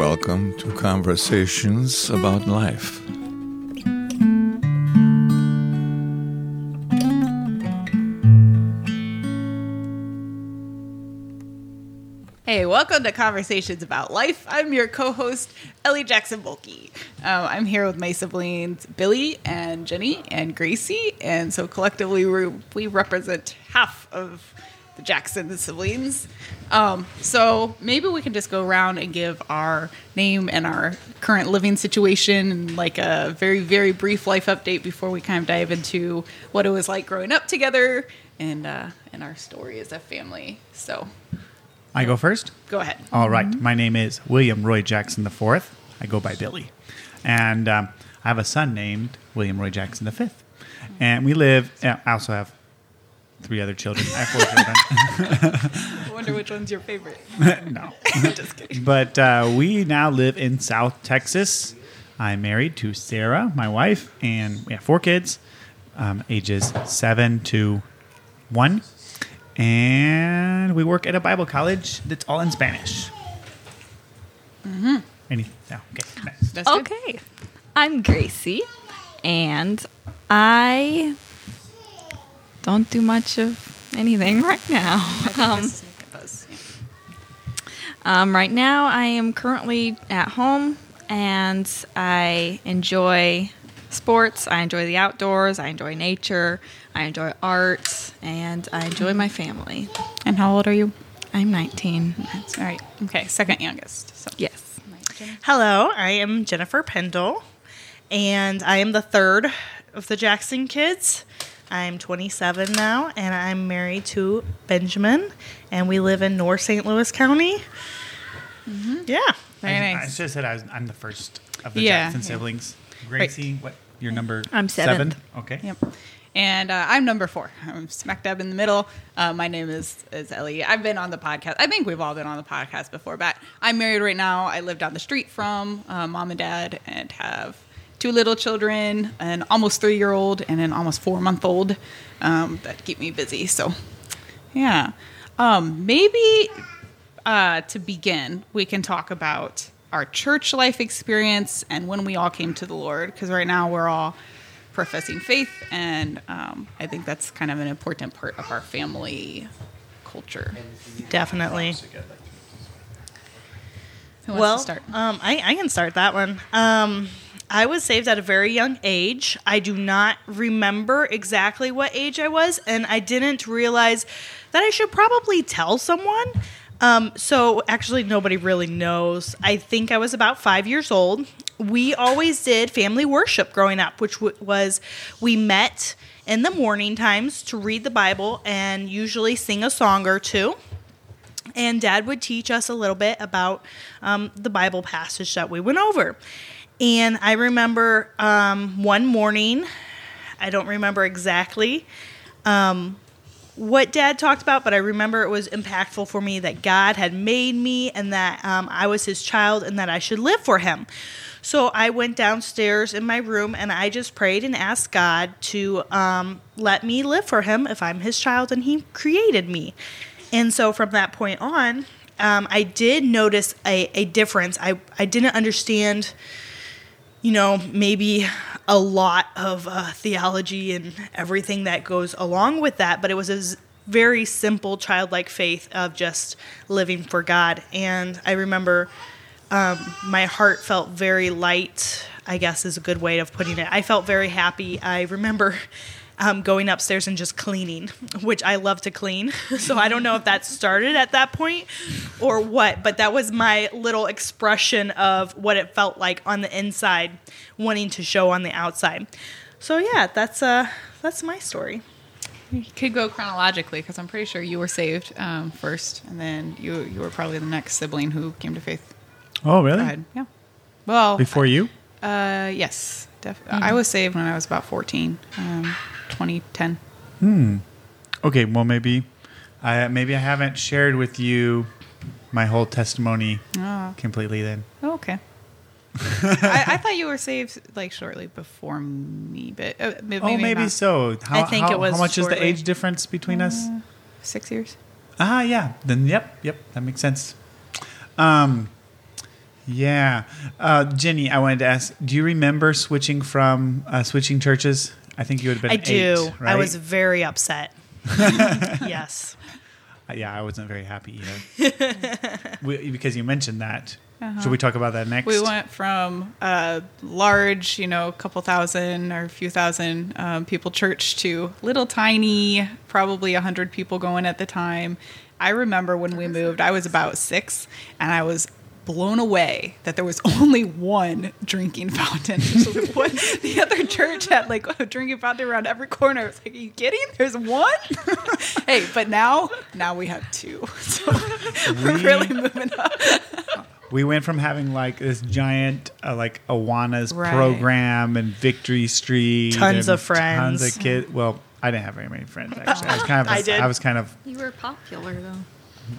welcome to Conversations About Life. Hey, welcome to Conversations About Life. I'm your co host, Ellie Jackson Bulkey. Um, I'm here with my siblings, Billy and Gennie and Gracie. And so collectively, we represent half of the Jackson siblings. Um, so maybe we can just go around and give our name and our current living situation and like a very, very brief life update before we kind of dive into what it was like growing up together and, uh, and our story as a family. So I go first? go ahead. All right. My name is William Roy Jackson IV. I go by Billy. And um, I have a son named William Roy Jackson V. And we live, uh, I also have three other children. I have four children. I wonder which one's your favorite. no. Just kidding. But uh, we now live in South Texas. I'm married to Sarah, my wife, and we have four kids, um, ages seven to one. And we work at a Bible college that's all in Spanish. Mm-hmm. Any? No. Okay. Next. That's good. Okay. I'm Gracie, and I don't do much of anything right now. Um, This is making a buzz. um, right now, I am currently at home, and I enjoy sports. I enjoy the outdoors. I enjoy nature. I enjoy art, and I enjoy my family. And how old are you? I'm 19. That's all right. Okay, second youngest. So. Yes. Hello, I am Jennifer Pendle, and I am the third of the Jackson kids. I'm 27 now, and I'm married to Benjamin, and we live in North St. Louis County. Yeah. Very I, I should have said I was, I'm the first of the Yeah, Jackson yeah. siblings. Gracie, what? Your number? I'm seventh. Okay. Yep. And uh, I'm number four. I'm smack dab in the middle. Uh, my name is, is Ellie. I've been on the podcast. I think we've all been on the podcast before, but I'm married right now. I live down the street from uh, mom and dad and have two little children, an almost three year old and an almost four month old um, that keep me busy. So, yeah. Um, maybe uh, to begin, we can talk about our church life experience and when we all came to the Lord. Because right now we're all professing faith, and um, I think that's kind of an important part of our family culture. Definitely. Who wants well, to start? Um, I, I can start that one. Um, I was saved at a very young age. I do not remember exactly what age I was, and I didn't realize that I should probably tell someone. Um, so actually, nobody really knows. I think I was about five years old. We always did family worship growing up, which w- was we met in the morning times to read the Bible and usually sing a song or two and dad would teach us a little bit about um, the bible passage that we went over and i remember um, one morning i don't remember exactly um, what dad talked about but i remember it was impactful for me that god had made me and that um, i was his child and that i should live for him so I went downstairs in my room and I just prayed and asked God to um, let me live for Him if I'm His child and He created me. And so from that point on, um, I did notice a, a difference. I, I didn't understand, you know, maybe a lot of uh, theology and everything that goes along with that, but it was a very simple childlike faith of just living for God. And I remember um, my heart felt very light, I guess is a good way of putting it. I felt very happy. I remember um, going upstairs and just cleaning, which I love to clean. so I don't know if that started at that point or what, but that was my little expression of what it felt like on the inside, wanting to show on the outside. So yeah, that's uh that's my story. You could go chronologically because I'm pretty sure you were saved um, first, and then you you were probably the next sibling who came to faith. Oh, Go really? ahead. Yeah. Well, Before you? Uh, yes. Def- I was saved when I was about 14, um, 2010. Hmm. Okay, well maybe, I maybe I haven't shared with you my whole testimony Oh, completely. Then Oh, okay. I, I thought you were saved like shortly before me, but uh, maybe, oh, maybe not. so. How, I think how, it was how much is the age difference between us? Six years. Ah, yeah. Then yep, yep, that makes sense. Um, Yeah, uh, Gennie, I wanted to ask: Do you remember switching from uh, switching churches? I think you would have been. I do. eight, right? I was very upset. yes. Uh, Yeah, I wasn't very happy either. we, because you mentioned that. Should we talk about that next? We went from a large, you know, couple thousand or a few thousand um, people church to little tiny, probably a hundred people going at the time. I remember when we moved, I was about six, and I was blown away that there was only one drinking fountain. what the other church had like a drinking fountain around every corner. I was like, are you kidding? There's one? hey, but now now we have two. So we're We- really moving up. We went from having like this giant uh, like Awana's Right. program and Victory Street, Tons of friends. tons of kids. Well, I didn't have very many friends actually. I was kind of I did. I was kind of You were popular though.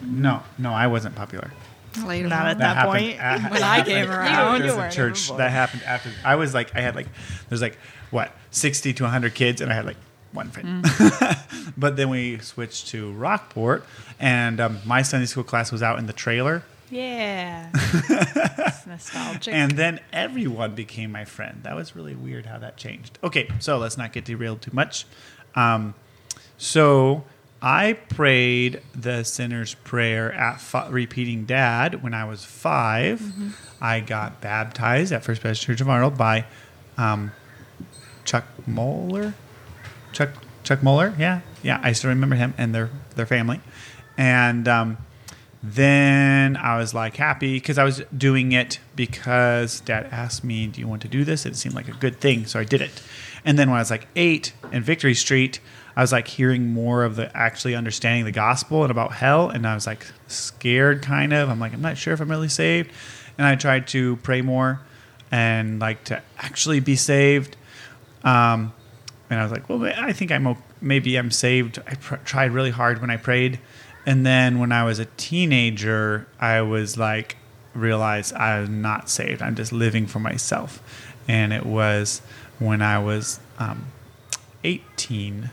no no I wasn't popular. Later Not at that happened point. a- When I came happened around, after you the church. That happened after. I was like, I had like, there's like what sixty to hundred kids, and I had like one friend. Mm. but then we switched to Rockport, and um, my Sunday school class was out in the trailer, Yeah. it's nostalgic. and then everyone became my friend. That was really weird how that changed. Okay, so let's not get derailed too much. Um, so I prayed the sinner's prayer at fi- repeating dad when I was 5 Mm-hmm. I got baptized at First Baptist Church of Arnold by um, Chuck Moeller. Chuck Chuck Moeller, yeah, yeah. I still remember him and their their family, and um, then I was like happy because I was doing it because Dad asked me, "Do you want to do this?" It seemed like a good thing, so I did it. And then when I was like eight in Victory Street, I was like hearing more of the actually understanding the gospel and about hell, and I was like scared, kind of. I'm like, I'm not sure if I'm really saved, and I tried to pray more and like to actually be saved. Um, and I was like, well, I think I'm maybe I'm saved. I pr- tried really hard when I prayed, and then when I was a teenager, I was like, realized I'm not saved. I'm just living for myself, and it was when I was um, 18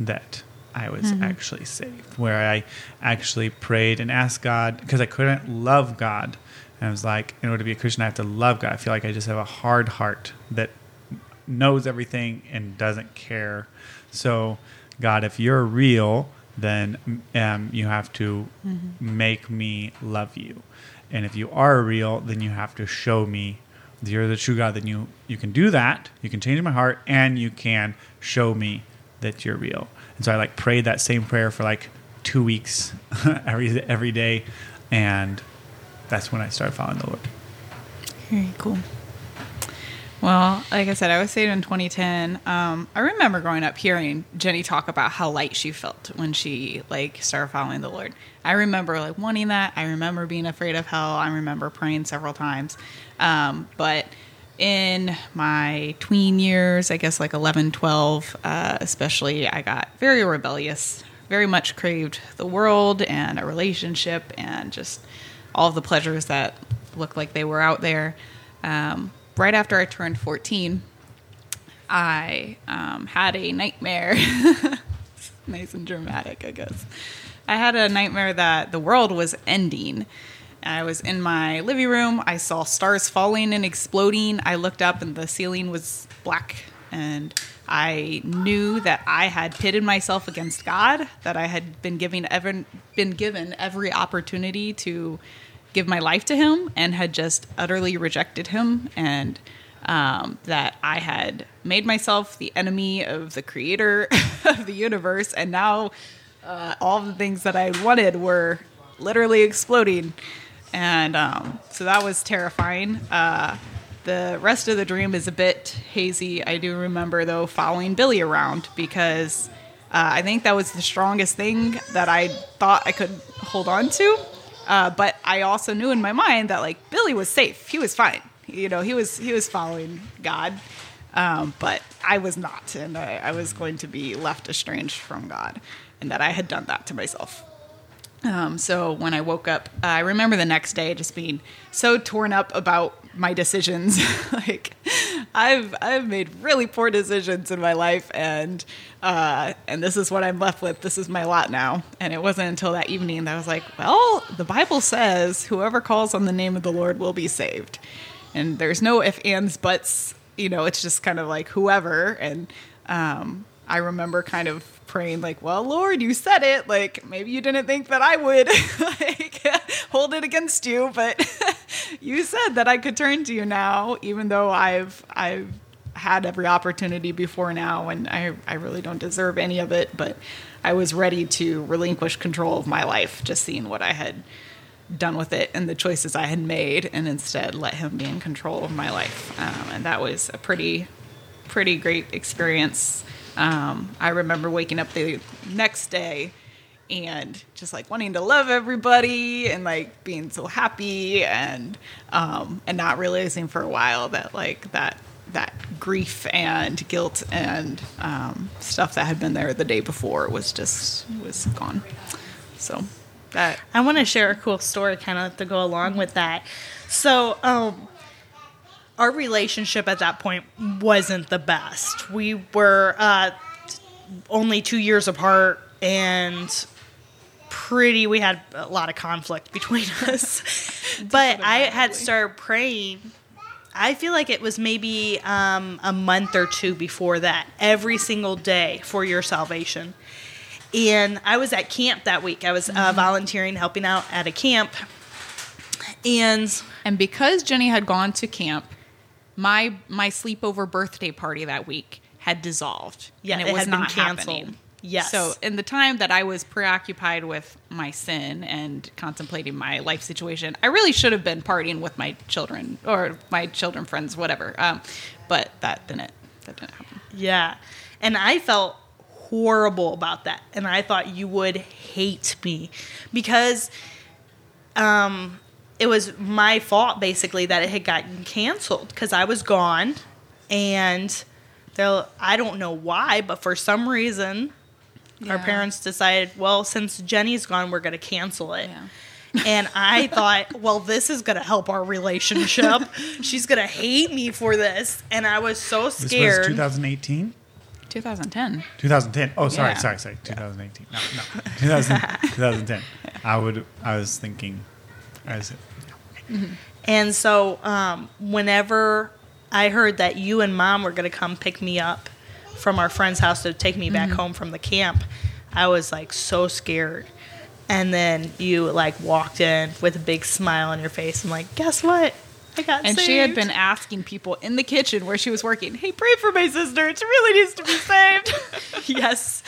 that I was actually saved, where I actually prayed and asked God because I couldn't love God. And I was like, in order to be a Christian, I have to love God. I feel like I just have a hard heart that knows everything and doesn't care. So, God, if you're real, then um, you have to make me love you. And if you are real, then you have to show me that you're the true God. Then you you can do that. You can change my heart, and you can show me that you're real. And so I like prayed that same prayer for like two weeks every every day, and that's when I started following the Lord. Very cool. Well, like I said, I was saved in 2010. Um, I remember growing up hearing Gennie talk about how light she felt when she like started following the Lord. I remember like wanting that. I remember being afraid of hell. I remember praying several times. Um, but in my tween years, I guess like 11, 12, uh, especially, I got very rebellious, very much craved the world and a relationship and just all the pleasures that looked like they were out there. Um, right after I turned 14, I um, had a nightmare. nice and dramatic, I guess. I had a nightmare that the world was ending. I was in my living room. I saw stars falling and exploding. I looked up and the ceiling was black. And I knew that I had pitted myself against God, that I had been given ever been given every opportunity to give my life to Him, and had just utterly rejected Him, and um, that I had made myself the enemy of the Creator of the universe, and now uh, all the things that I wanted were literally exploding. And um, so that was terrifying. Uh, the rest of the dream is a bit hazy. I do remember, though, following Billy around because uh, I think that was the strongest thing that I thought I could hold on to. Uh, but I also knew in my mind that like Billy was safe. He was fine. You know, he was he was following God. Um, but I was not, and I, I was going to be left estranged from God, and that I had done that to myself. Um, so when I woke up, uh, I remember the next day just being so torn up about my decisions. like, I've I've made really poor decisions in my life, and uh, and this is what I'm left with. This is my lot now. And it wasn't until that evening that I was like, well, the Bible says whoever calls on the name of the Lord will be saved, and there's no if ands buts. You know, it's just kind of like whoever. And um, I remember kind of praying like, well, Lord, you said it. Like maybe you didn't think that I would like hold it against you, but you said that I could turn to you now, even though I've I've had every opportunity before now, and I I really don't deserve any of it. But I was ready to relinquish control of my life, just seeing what I had done with it and the choices I had made, and instead let him be in control of my life. Um, and that was a pretty pretty great experience. Um, I remember waking up the next day and just like wanting to love everybody and like being so happy and um, and not realizing for a while that like that that grief and guilt and um, stuff that had been there the day before was just was gone. So that I want to share a cool story kind of to go along with that. So, um, our relationship at that point wasn't the best. We were uh, only two years apart and pretty, we had a lot of conflict between us. but I had started praying. I feel like it was maybe um, a month or two before that, every single day for your salvation. And I was at camp that week. I was uh, volunteering, helping out at a camp. And and because Gennie had gone to camp, my my sleepover birthday party that week had dissolved. Yeah, and it it was had been not canceled. happening. Yes. So in the time that I was preoccupied with my sin and contemplating my life situation, I really should have been partying with my children or my children friends, whatever. Um, but that didn't that didn't happen. Yeah. And I felt horrible about that. And I thought you would hate me because um, it was my fault basically that it had gotten canceled because I was gone. And they'll, I don't know why, but for some reason, our parents decided, well, since Gennie's gone, we're going to cancel it. Yeah. And I thought, well, this is going to help our relationship. She's going to hate me for this. And I was so scared. This was 2018? 2010. 2010. Oh, sorry, Yeah. sorry, sorry. 2018. No, no. 2000, 2010. I would. I was thinking. I was. And so, um, whenever I heard that you and mom were going to come pick me up from our friend's house to take me Mm-hmm. back home from the camp, I was like so scared. And then you like walked in with a big smile on your face. I'm like, guess what? I got And she had been asking people in the kitchen where she was working, "Hey, pray for my sister. She really needs to be saved." yes,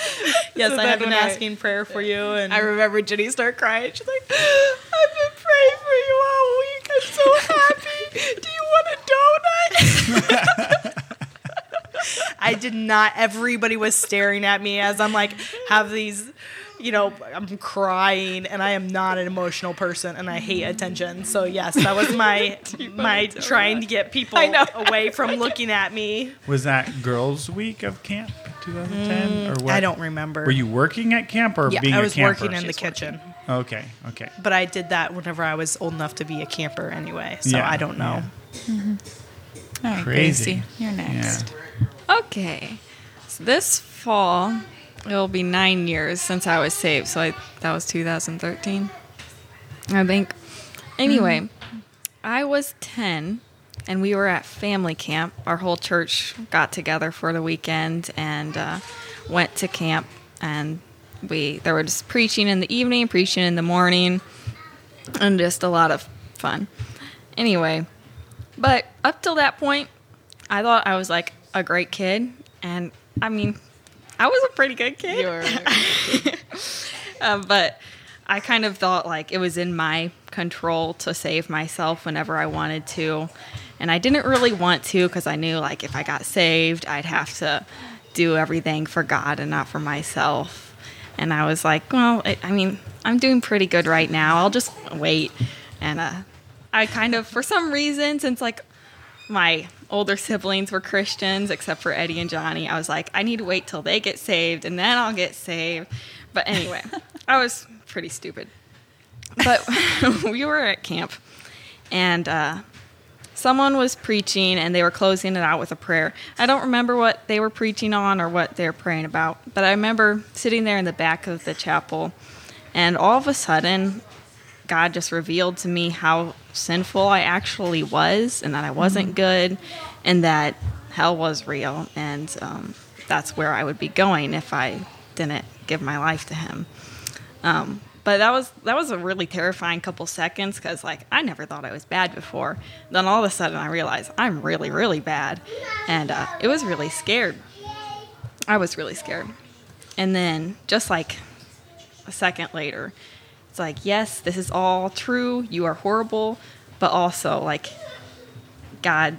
yes. So I have been I- asking prayer for you, and I remember Gennie start crying. She's like, "I've been praying for you all week. I'm so happy. Do you want a donut?" I did not. Everybody was staring at me as I'm like have these, you know, I'm crying, and I am not an emotional person, and I hate attention. So yes, that was my my trying to get people away from looking at me. Was that girls' week of camp 2010 or what? Mm, I don't remember. Were you working at camp or Yeah, being I a was camper? working in the She's kitchen, Okay. Okay. but I did that whenever I was old enough to be a camper anyway. So Yeah, I don't know. All right, Crazy. Gracie, you're next. Okay. So this fall, it'll be nine years since I was saved. So I, that was 2013, I think. Anyway, I was 10 and we were at family camp. Our whole church got together for the weekend and uh, went to camp. And we there was preaching in the evening, preaching in the morning, and just a lot of fun. Anyway, but up till that point, I thought I was like a great kid, and I mean, I was a pretty good kid. You're Uh, but I kind of thought like it was in my control to save myself whenever I wanted to. And I didn't really want to because I knew like if I got saved, I'd have to do everything for God and not for myself. And I was like, well, I, I mean, I'm doing pretty good right now. I'll just wait. And uh, I kind of, for some reason, since like my older siblings were Christians, except for Eddie and Johnny. I was like, I need to wait till they get saved and then I'll get saved. But anyway, I was pretty stupid. But we were at camp and uh, someone was preaching and they were closing it out with a prayer. I don't remember what they were preaching on or what they were praying about, but I remember sitting there in the back of the chapel and all of a sudden God just revealed to me how sinful I actually was and that I wasn't good and that hell was real and um, that's where I would be going if I didn't give my life to him. Um, but that was that was a really terrifying couple seconds because like I never thought I was bad before. Then all of a sudden I realized I'm really really bad, and uh, it was really scared. I was really scared, and then just like a second later, it's like yes, this is all true. You are horrible, but also like God,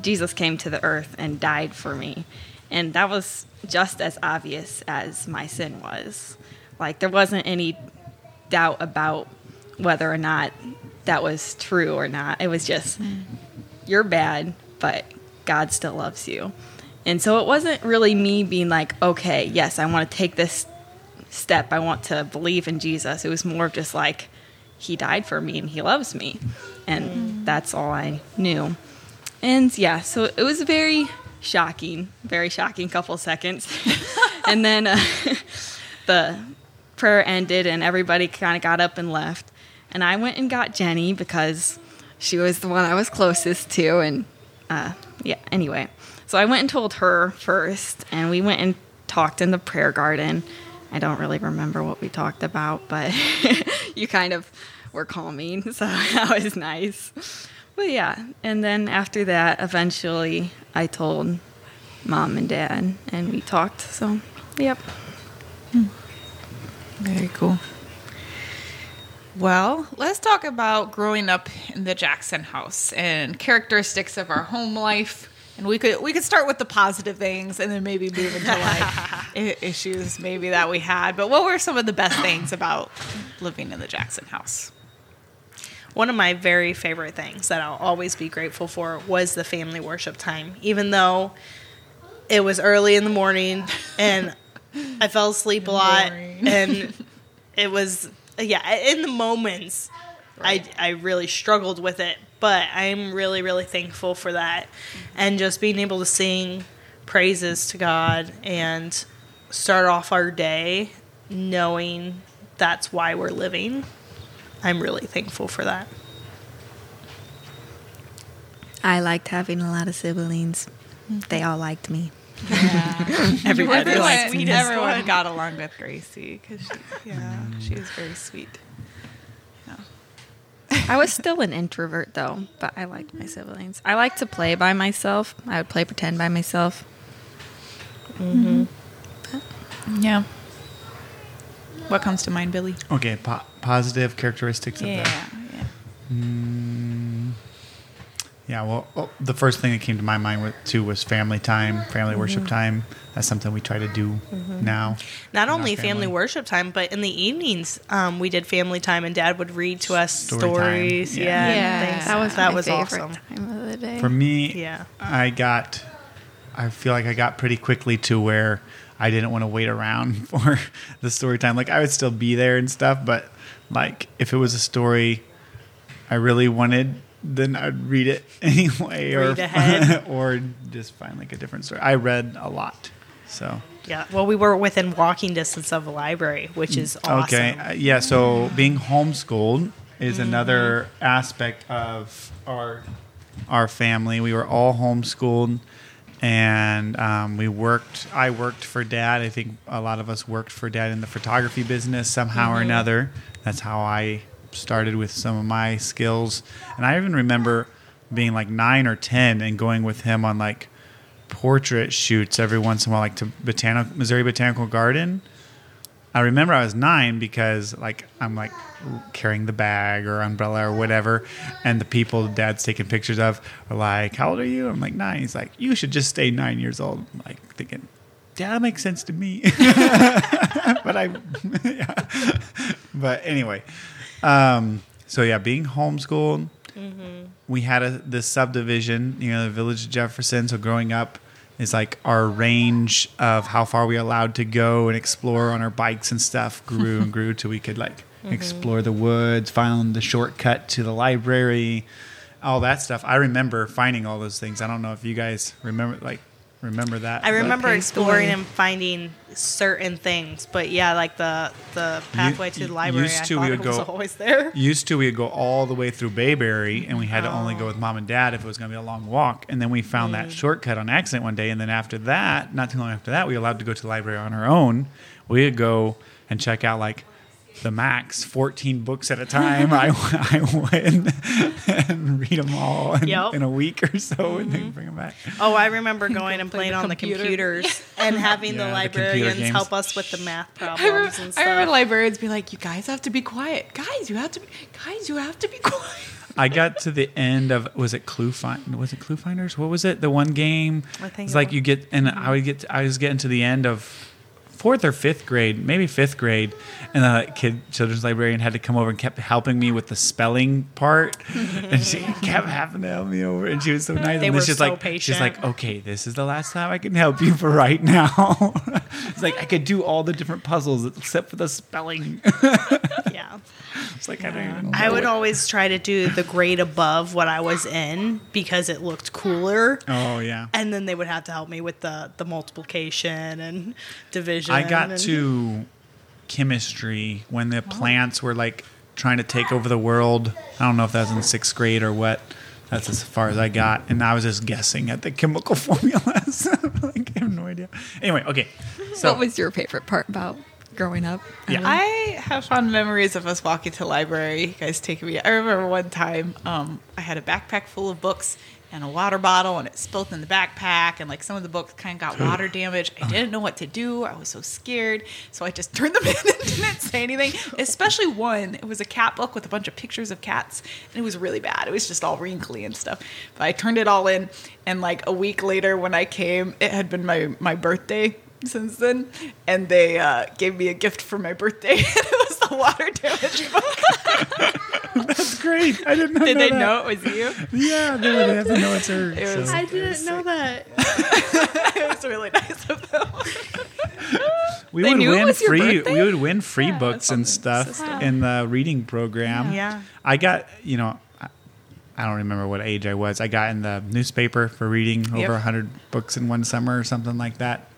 Jesus came to the earth and died for me, and that was just as obvious as my sin was. Like there wasn't any doubt about whether or not that was true or not. It was just mm. you're bad, but God still loves you. And so it wasn't really me being like, okay, yes, I want to take this step. I want to believe in Jesus. It was more of just like he died for me and he loves me. And that's all I knew. And yeah, so it was very shocking, very shocking couple seconds. and then uh, the prayer ended and everybody kind of got up and left. And I went and got Gennie because she was the one I was closest to. And uh, yeah, anyway. So I went and told her first, and we went and talked in the prayer garden. I don't really remember what we talked about, but you kind of were calming, so that was nice. But yeah, and then after that, eventually I told mom and dad, and we talked. So, yep. Hmm. Very cool. Well, let's talk about growing up in the Jackson house and characteristics of our home life. And we could we could start with the positive things and then maybe move into like i- issues maybe that we had. But what were some of the best things about living in the Jackson house? One of my very favorite things that I'll always be grateful for was the family worship time. Even though it was early in the morning and I fell asleep a lot and it was yeah, in the moments I I really struggled with it, but I'm really really thankful for that and just being able to sing praises to God and start off our day knowing that's why we're living. I'm really thankful for that. I liked having a lot of siblings. They all liked me. Everybody everyone, likes me. everyone got along with Gracie because she, yeah, she was very sweet. I was still an introvert though, but I liked my siblings. I like to play by myself. I would play pretend by myself. Mm-hmm. Yeah. What comes to mind, Billy? Okay, po- positive characteristics of Yeah, that. yeah. Hmm. Yeah, well, oh, the first thing that came to my mind with, too was family time, family Mm-hmm. worship time. That's something we try to do now. Not only family. worship time, but in the evenings, um, we did family time, and Dad would read to us Story time, stories. yeah. Yeah, Yeah, that was that my was favorite awesome. time of the day. For me, Yeah. I got, I feel like I got pretty quickly to where I didn't want to wait around for the story time. Like I would still be there and stuff, but like if it was a story I really wanted, then I'd read it anyway, Read or ahead. or just find like a different story. I read a lot, so Yeah. Well, we were within walking distance of a library, which is awesome. Okay. Uh, yeah. So being homeschooled is another aspect of our our family. We were all homeschooled, and um, we worked. I worked for dad. I think a lot of us worked for dad in the photography business somehow or another. That's how I started with some of my skills. And I even remember being like nine or ten and going with him on like portrait shoots every once in a while, like to Missouri Botanical Garden. I remember I was nine because like I'm like carrying the bag or umbrella or whatever, and the people dad's taking pictures of are like, "How old are you?" I'm like nine. He's like, "You should just stay nine years old." I'm like thinking, "Yeah, that makes sense to me," but I, yeah. but anyway, um, so yeah, being homeschooled, we had a this subdivision, you know, the village of Jefferson. So growing up is like our range of how far we allowed to go and explore on our bikes and stuff grew and grew till we could like explore the woods, find the shortcut to the library, all that stuff. I remember finding all those things. I don't know if you guys remember like remember that. I remember paved exploring and finding certain things, but yeah, like the the pathway to the library. used I to, thought we would it was go- always there. Used to, we'd go all the way through Bayberry, and we had to only Oh. go with mom and dad if it was going to be a long walk. And then we found Mm. that shortcut on accident one day. And then after that, not too long after that, we were allowed to go to the library on our own. We would go and check out like the max, 14 books at a time. I, I went and read them all in, Yep. Mm-hmm. in a week or so and then bring them back. Oh, I remember going and playing on the computers and having Yeah, the the librarians games. help us with the math I remember, problems and I stuff. remember librarians be like, "You guys have to be quiet, guys. You have to be, guys. You have to be quiet." I got to the end of was it Clue Find was it ClueFinders? What was it? The one game. I think it's it like was. you get and I would get I was getting to the end of fourth or fifth grade, maybe fifth grade, and the kid children's librarian had to come over and kept helping me with the spelling part, and she kept having to help me over, and she was so nice. They and were she's so like, she's like, okay, this is the last time I can help you for right now. it's like I could do all the different puzzles except for the spelling. yeah. It's like I don't even. I would it. always try to do the grade above what I was in because it looked cooler. Oh yeah. And then they would have to help me with the, the multiplication and division. I got and- to chemistry when the oh. plants were like trying to take over the world. I don't know if that was in sixth grade or what. That's as far as I got, and I was just guessing at the chemical formulas. like, I have no idea. Anyway, okay. So what was your favorite part about growing up? Yeah. Ellen? I have fond memories of us walking to the library. You guys taking me. I remember one time um, I had a backpack full of books and a water bottle, and it spilled in the backpack, and like some of the books kind of got water damage. I didn't know what to do. I was so scared, so I just turned them in and didn't say anything. Especially one. It was a cat book with a bunch of pictures of cats, and it was really bad. It was just all wrinkly and stuff. But I turned it all in, and like a week later when I came, it had been my my birthday since then, and they uh, gave me a gift for my birthday. and it was the water damage book. that's great. I didn't know. Did they that. know it was you? Yeah, they would have to know it's her. It was- so. I didn't know that. it was really nice of them. We They would knew it win was your free. birthday? We would win free Yeah, books and stuff system. in the reading program. Yeah. I got you know. I- I don't remember what age I was. I got in the newspaper for reading Yep. over a hundred books in one summer or something like that.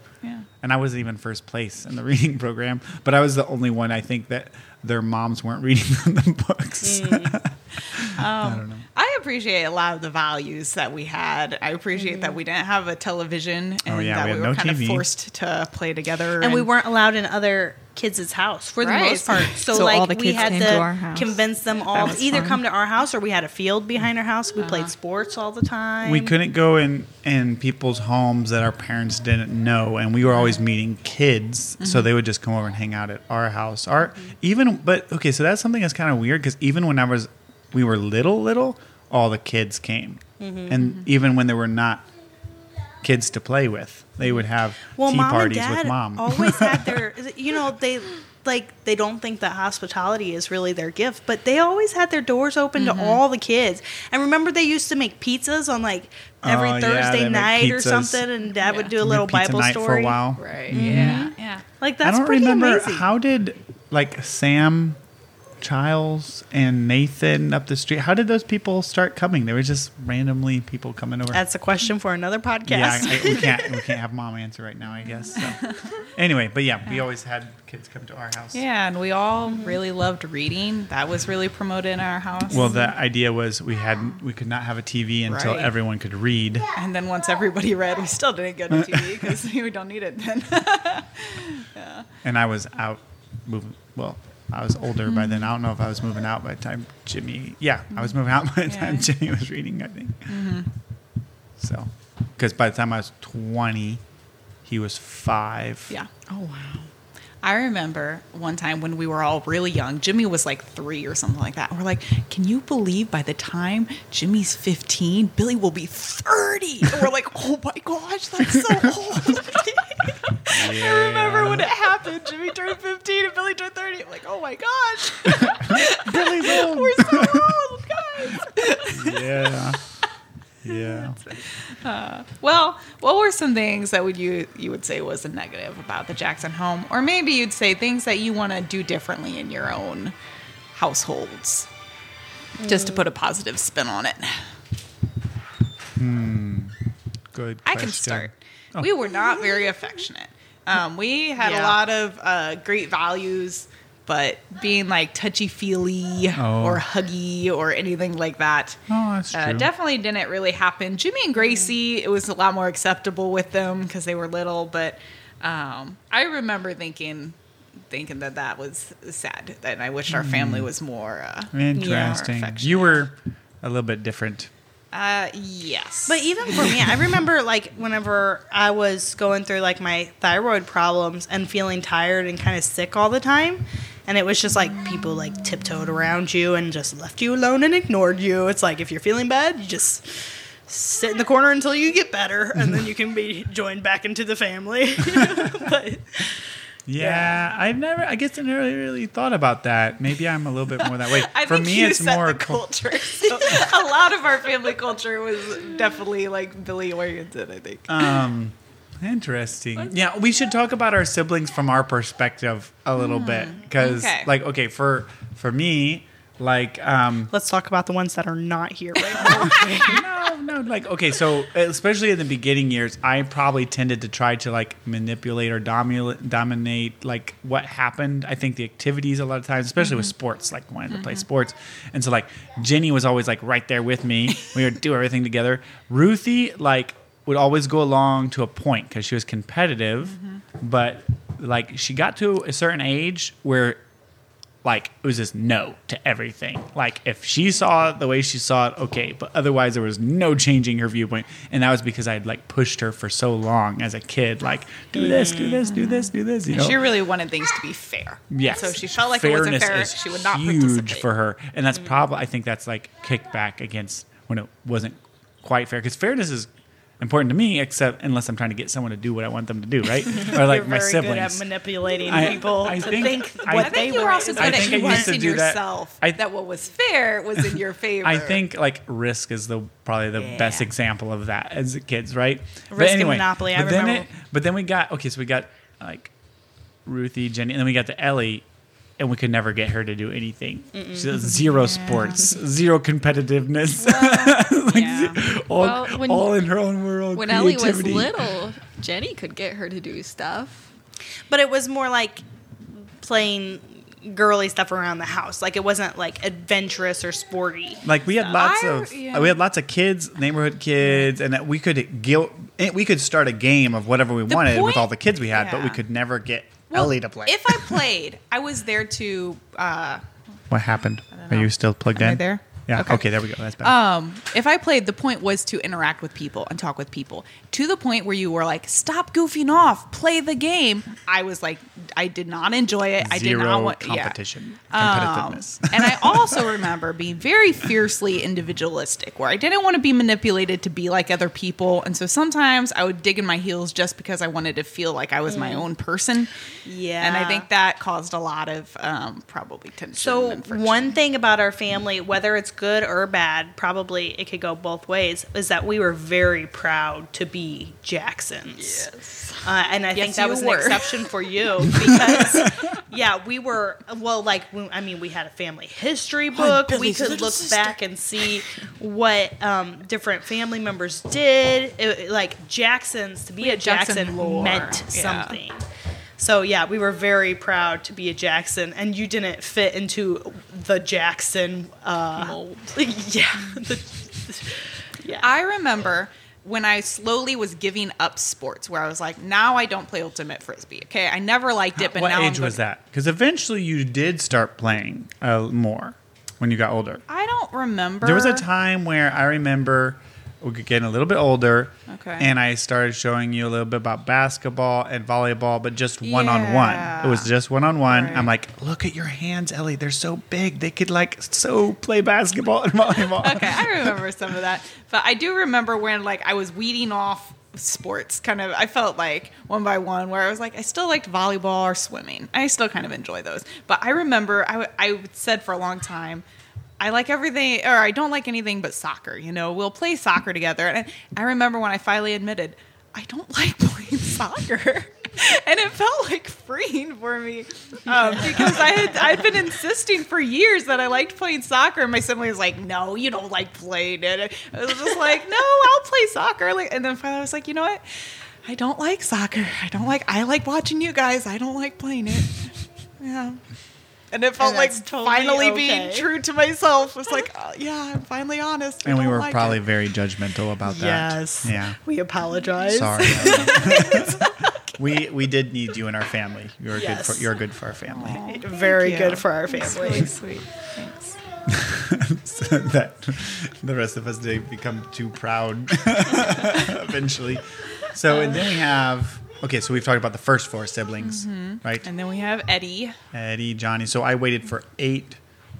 Yeah. And I wasn't even first place in the reading program, but I was the only one I think that their moms weren't reading them the books. Mm. Um, I don't know. I appreciate a lot of the values that we had. I appreciate that mm-hmm. we didn't have a television oh, and Oh, yeah, that we we, were no kind TV. of forced to play together. And we weren't allowed in other kids' house for the Right. most part. So, So like we had to, to convince them all to either fun. come to our house or we had a field behind our house. We played sports all the time. We couldn't go in in people's homes that our parents didn't know, and we were always meeting kids, so they would just come over and hang out at our house. Our even, but okay, so that's something that's kind of weird because even when I was, we were little, little, all the kids came, mm-hmm. and even when there were not kids to play with, they would have well, tea mom parties and dad with mom. always had their, you know, they like they don't think that hospitality is really their gift, but they always had their doors open to mm-hmm. all the kids. And remember, they used to make pizzas on like every Oh, Thursday they make night or something, and dad Yeah. would do a little pizza Bible night story for a while. right. Mm-hmm. Yeah. Yeah. Like that's I that's don't pretty remember amazing. how did like Sam Childs and Nathan up the street. How did those people start coming? They were just randomly people coming over. That's a question for another podcast. yeah, I, we can't we can't have mom answer right now. I guess. So. anyway, but yeah, we always had kids come to our house. Yeah, and we all really loved reading. That was really promoted in our house. Well, the idea was we had we could not have a TV until Right. everyone could read. and then once everybody read, we still didn't get a TV because we don't need it then. yeah. And I was out moving. Well, I was older by then. Mm-hmm. I don't know if I was moving out by the time Jimmy. Yeah, I was moving out by the time Yeah. Jimmy was reading. I think. Mm-hmm. So, because by the time I was twenty, he was five. Yeah. Oh wow. I remember one time when we were all really young. Jimmy was like three or something like that. And we're like, "Can you believe by the time Jimmy's fifteen, Billy will be 30? And we're like, "Oh my gosh, that's so old." I remember when it happened. Jimmy turned fifteen and Billy turned thirty. I'm like, "Oh my gosh, Billy's old. we're so old, guys." yeah. Yeah. Well, what were some things that would you you would say was a negative about the Jackson home, or maybe you'd say things that you want to do differently in your own households, just to put a positive spin on it? Hmm. Good. I can question. start. Oh. We were not very affectionate. Um, we had a lot of uh, great values, but being like touchy feely Oh. or huggy or anything like that. Oh, that's Uh, true. definitely didn't really happen. Jimmy and Gracie, it was a lot more acceptable with them because they were little. But um, I remember thinking, thinking that that was sad, and I wish our family was more. Uh, Interesting. affectionate. you were a little bit different. Uh, yes, But even for me, I remember like whenever I was going through like my thyroid problems and feeling tired and kind of sick all the time. And it was just like people like tiptoed around you and just left you alone and ignored you. It's like if you're feeling bad, you just sit in the corner until you get better and then you can be joined back into the family. but Yeah, I've never. I guess I never really thought about that. Maybe I'm a little bit more that way. I For think me, it's more. culture. A lot of our family culture was definitely like Billy oriented. I think. Um, interesting. Yeah, we should talk about our siblings from our perspective a little bit because, okay. like, okay, for for me, like, um, let's talk about the ones that are not here right now. no, no, like, okay, so especially in the beginning years, I probably tended to try to like manipulate or dominate, dominate like what happened. I think the activities a lot of times, especially with mm-hmm. sports, like wanting to play mm-hmm. sports, and so like Gennie was always like right there with me. We would do everything together. Ruthie like would always go along to a point because she was competitive, mm-hmm. but like she got to a certain age where like it was just no to everything. Like if she saw it the way she saw it, okay, but otherwise there was no changing her viewpoint, and that was because I'd like pushed her for so long as a kid, like do this, do this, do this, do this. You know, She really wanted things to be fair. Yes. So she felt like it wasn't Fairness fair. is She would not huge participate. for her, and that's mm-hmm. probably I think that's like kickback against when it wasn't quite fair because fairness is important to me, except unless I'm trying to get someone to do what I want them to do, right? Or like You're my very siblings. good at manipulating I- people I to think- think, what I they you were also is good I at think I used to convincing do that. yourself I- that what was fair was in your favor. I think like risk is the probably the Yeah. best example of that as kids, right? Risk and Monopoly, I but then remember. it, but then we got okay, so we got like Ruthie, Gennie, and then we got the Ellie, and we could never get her to do anything. She does zero sports, zero competitiveness, Like, yeah. all, Well, when- all in her own world. When Ellie was little, Gennie could get her to do stuff. But it was more like playing girly stuff around the house. Like it wasn't like adventurous or sporty. Like we had lots I- of yeah. we had lots of kids, neighborhood kids, and that we could guilt we could start a game of whatever we wanted with all the kids we had, but we could never get Well, Ellie to play. If I played, I was there to. Uh, What happened? Are you still plugged Am I in? there? Yeah. Okay. Okay. there we go. That's better. um, if I played, the point was to interact with people and talk with people to the point where you were like, "Stop goofing off, play the game." I was like, I did not enjoy it. I did Zero not want yeah. competition, Um, competitiveness. and I also remember being very fiercely individualistic, where I didn't want to be manipulated to be like other people, and so sometimes I would dig in my heels just because I wanted to feel like I was my own person. Yeah. and I think that caused a lot of um, probably tension. So and one thing about our family, whether it's good or bad, probably it could go both ways, is that we were very proud to be Jacksons. Yes. Uh, and I Yes, think that was were. an exception for you because, yeah, we were well. Like, we, I mean, we had a family history book. we could look sister. back and see what um, different family members did. It- like Jacksons, to be a Jackson Jackson meant Yeah. something. So yeah, we were very proud to be a Jackson, and you didn't fit into the Jackson uh, Mold. Yeah, the- yeah. I remember when I slowly was giving up sports, where I was like, now I don't play ultimate frisbee. Okay, I never liked it, but what now age I'm was that? Because eventually you did start playing uh, more when you got older. I don't remember. There was a time where I remember we were getting a little bit older. Okay. And I started showing you a little bit about basketball and volleyball, but just one on one. It was just one on one. I'm like, look at your hands, Ellie. They're so big. They could like so play basketball and volleyball. okay, I remember some of that, but I do remember when like I was weeding off sports. Kind of, I felt like one by one, where I was like, I still liked volleyball or swimming. I still kind of enjoy those, but I remember I, w- I said for a long time. I like everything, or I don't like anything but soccer. You know, we'll play soccer together. And I remember when I finally admitted, I don't like playing soccer. and it felt like freeing for me um, because I had I'd been insisting for years that I liked playing soccer, and my sibling was like, "No, you don't like playing it." I was just like, "No, I'll play soccer." Like, and then finally, I was like, "You know what? I don't like soccer. I don't like. I like watching you guys. I don't like playing it." Yeah. And it felt And like totally finally okay. being true to myself. It was like, uh, yeah, I'm finally honest. And we were like probably it. very judgmental about that. Yes. Yeah. We apologize. Sorry. we we did need you in our family. You're Yes. good for you're good for our family. Very you. good for our That's family. really sweet. Thanks. so that the rest of us they become too proud eventually. So and then we have okay, so we've talked about the first four siblings, mm-hmm. right? And then we have Eddie. Eddie, Johnny. So I waited for eight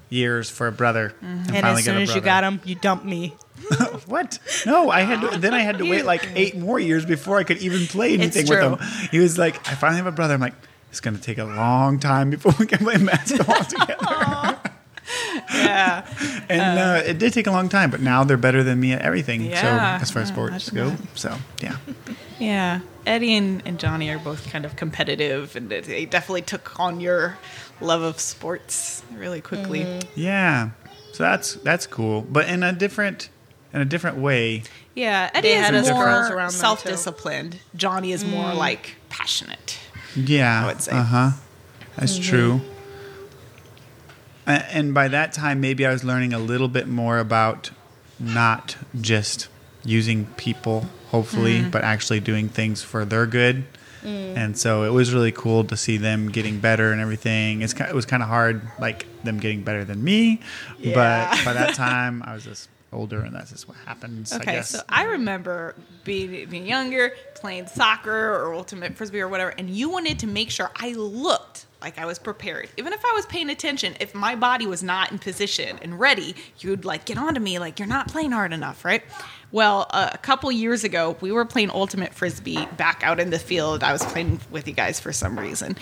years for a brother, mm-hmm. and, And finally as soon got a as you got him, you dumped me. What? No, I had to, then I had to wait like eight more years before I could even play anything with him. He was like, I finally have a brother. I'm like, it's gonna take a long time before we can play basketball together. Yeah. and uh, uh, it did take a long time, but now they're better than me at everything. Yeah. So as far as sports go, so yeah. Yeah. Eddie and, and Johnny are both kind of competitive, and they- they definitely took on your love of sports really quickly. Yeah. So that's that's cool, but in a different in a different way. Yeah. Eddie They is us girls more around self disciplined. Johnny is more like passionate. Yeah, I would say. Uh huh. That's Mm-hmm. true. And by that time, maybe I was learning a little bit more about not just using people, hopefully, Mm-hmm. but actually doing things for their good. Mm. And so it was really cool to see them getting better and everything. It's it was kind of hard, like them getting better than me. Yeah. But by that time, I was just older, and that's just what happens. I Okay, guess. so I remember being, being younger, playing soccer or ultimate frisbee or whatever, and you wanted to make sure I looked like I was prepared. Even if I was paying attention, if my body was not in position and ready, you'd like get onto me like you're not playing hard enough, right? Well, a couple years ago, we were playing ultimate frisbee back out in the field. I was playing with you guys for some reason,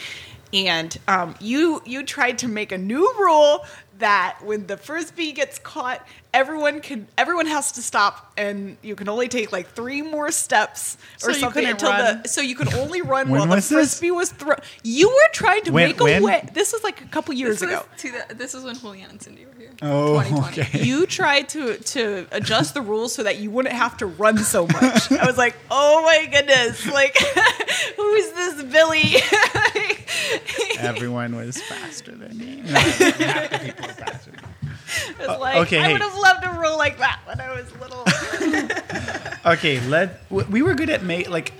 and um, you you tried to make a new rule that when the frisbee gets caught, everyone can everyone has to stop, and you can only take like three more steps So or you something until run? the so you could only run When while the was this? frisbee was thrown. You were trying to When- make a way. This was like a couple years This was, ago. to the, this is when Julian and Cindy were here. oh, 2020. okay. You tried to to adjust the rules so that you wouldn't have to run so much. I was like, oh my goodness, like who is this Billy? Everyone was faster than me. No, people were faster than I uh, like, okay, I hey. would have loved a rule like that when I was little. Okay, let we were good at make like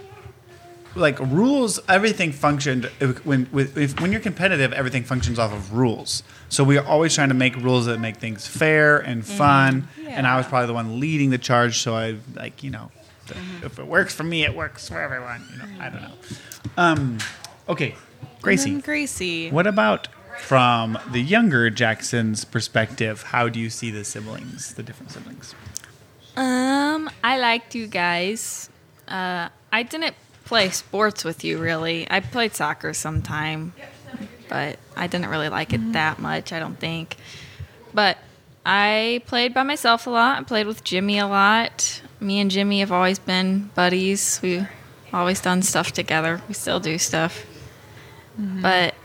like rules. Everything functioned when with, if, when you're competitive. Everything functions off of rules. So we are always trying to make rules that make things fair and mm-hmm. fun. And I was probably the one leading the charge. So I like you know, th- mm-hmm. if it works for me, it works for everyone. You know, I don't mm-hmm. know. Um, okay, Gracie. Gracie. What about from the younger Jackson's perspective? How do you see the siblings, the different siblings? Um, I liked you guys. Uh, I didn't play sports with you really. I played soccer sometime, but I didn't really like it that much. I don't think. But I played by myself a lot. I played with Jimmy a lot. Me and Jimmy have always been buddies. We've always done stuff together. We still do stuff. But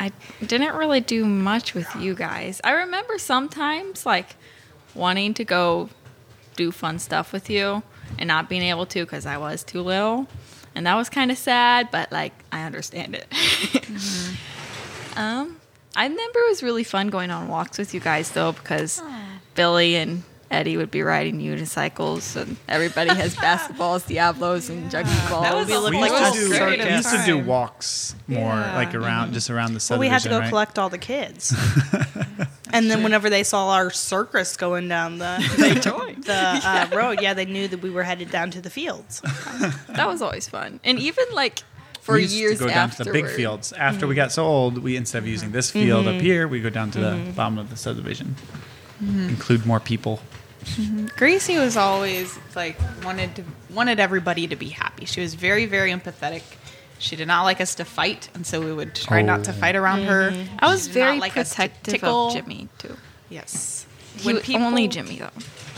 I didn't really do much with you guys. I remember sometimes like wanting to go do fun stuff with you and not being able to because I was too little. And that was kind of sad, but like I understand it. um, I remember it was really fun going on walks with you guys though because Billy and Eddie would be riding unicycles and everybody has basketballs, diabolos, and juggling balls. That was We looked We like used, to do, we used to do walks more, Yeah. like around just around the Well, we had to go right? collect all the kids. and then whenever they saw our circus going down the they joined the uh, road, yeah, they knew that we were headed down to the fields. that was always fun. And even like for we used years to go down to the big fields. After we got so old, we instead of using this field up mm-hmm. here, we go down to the mm-hmm. bottom of the subdivision. Mm-hmm. Include more people. Mm-hmm. Gracie was always like wanted to wanted everybody to be happy. She was very very empathetic. She did not like us to fight, and so we would try not to Oh. fight around her. I was She did not very like us to protective of Jimmy too. Yes. He, only Jimmy though.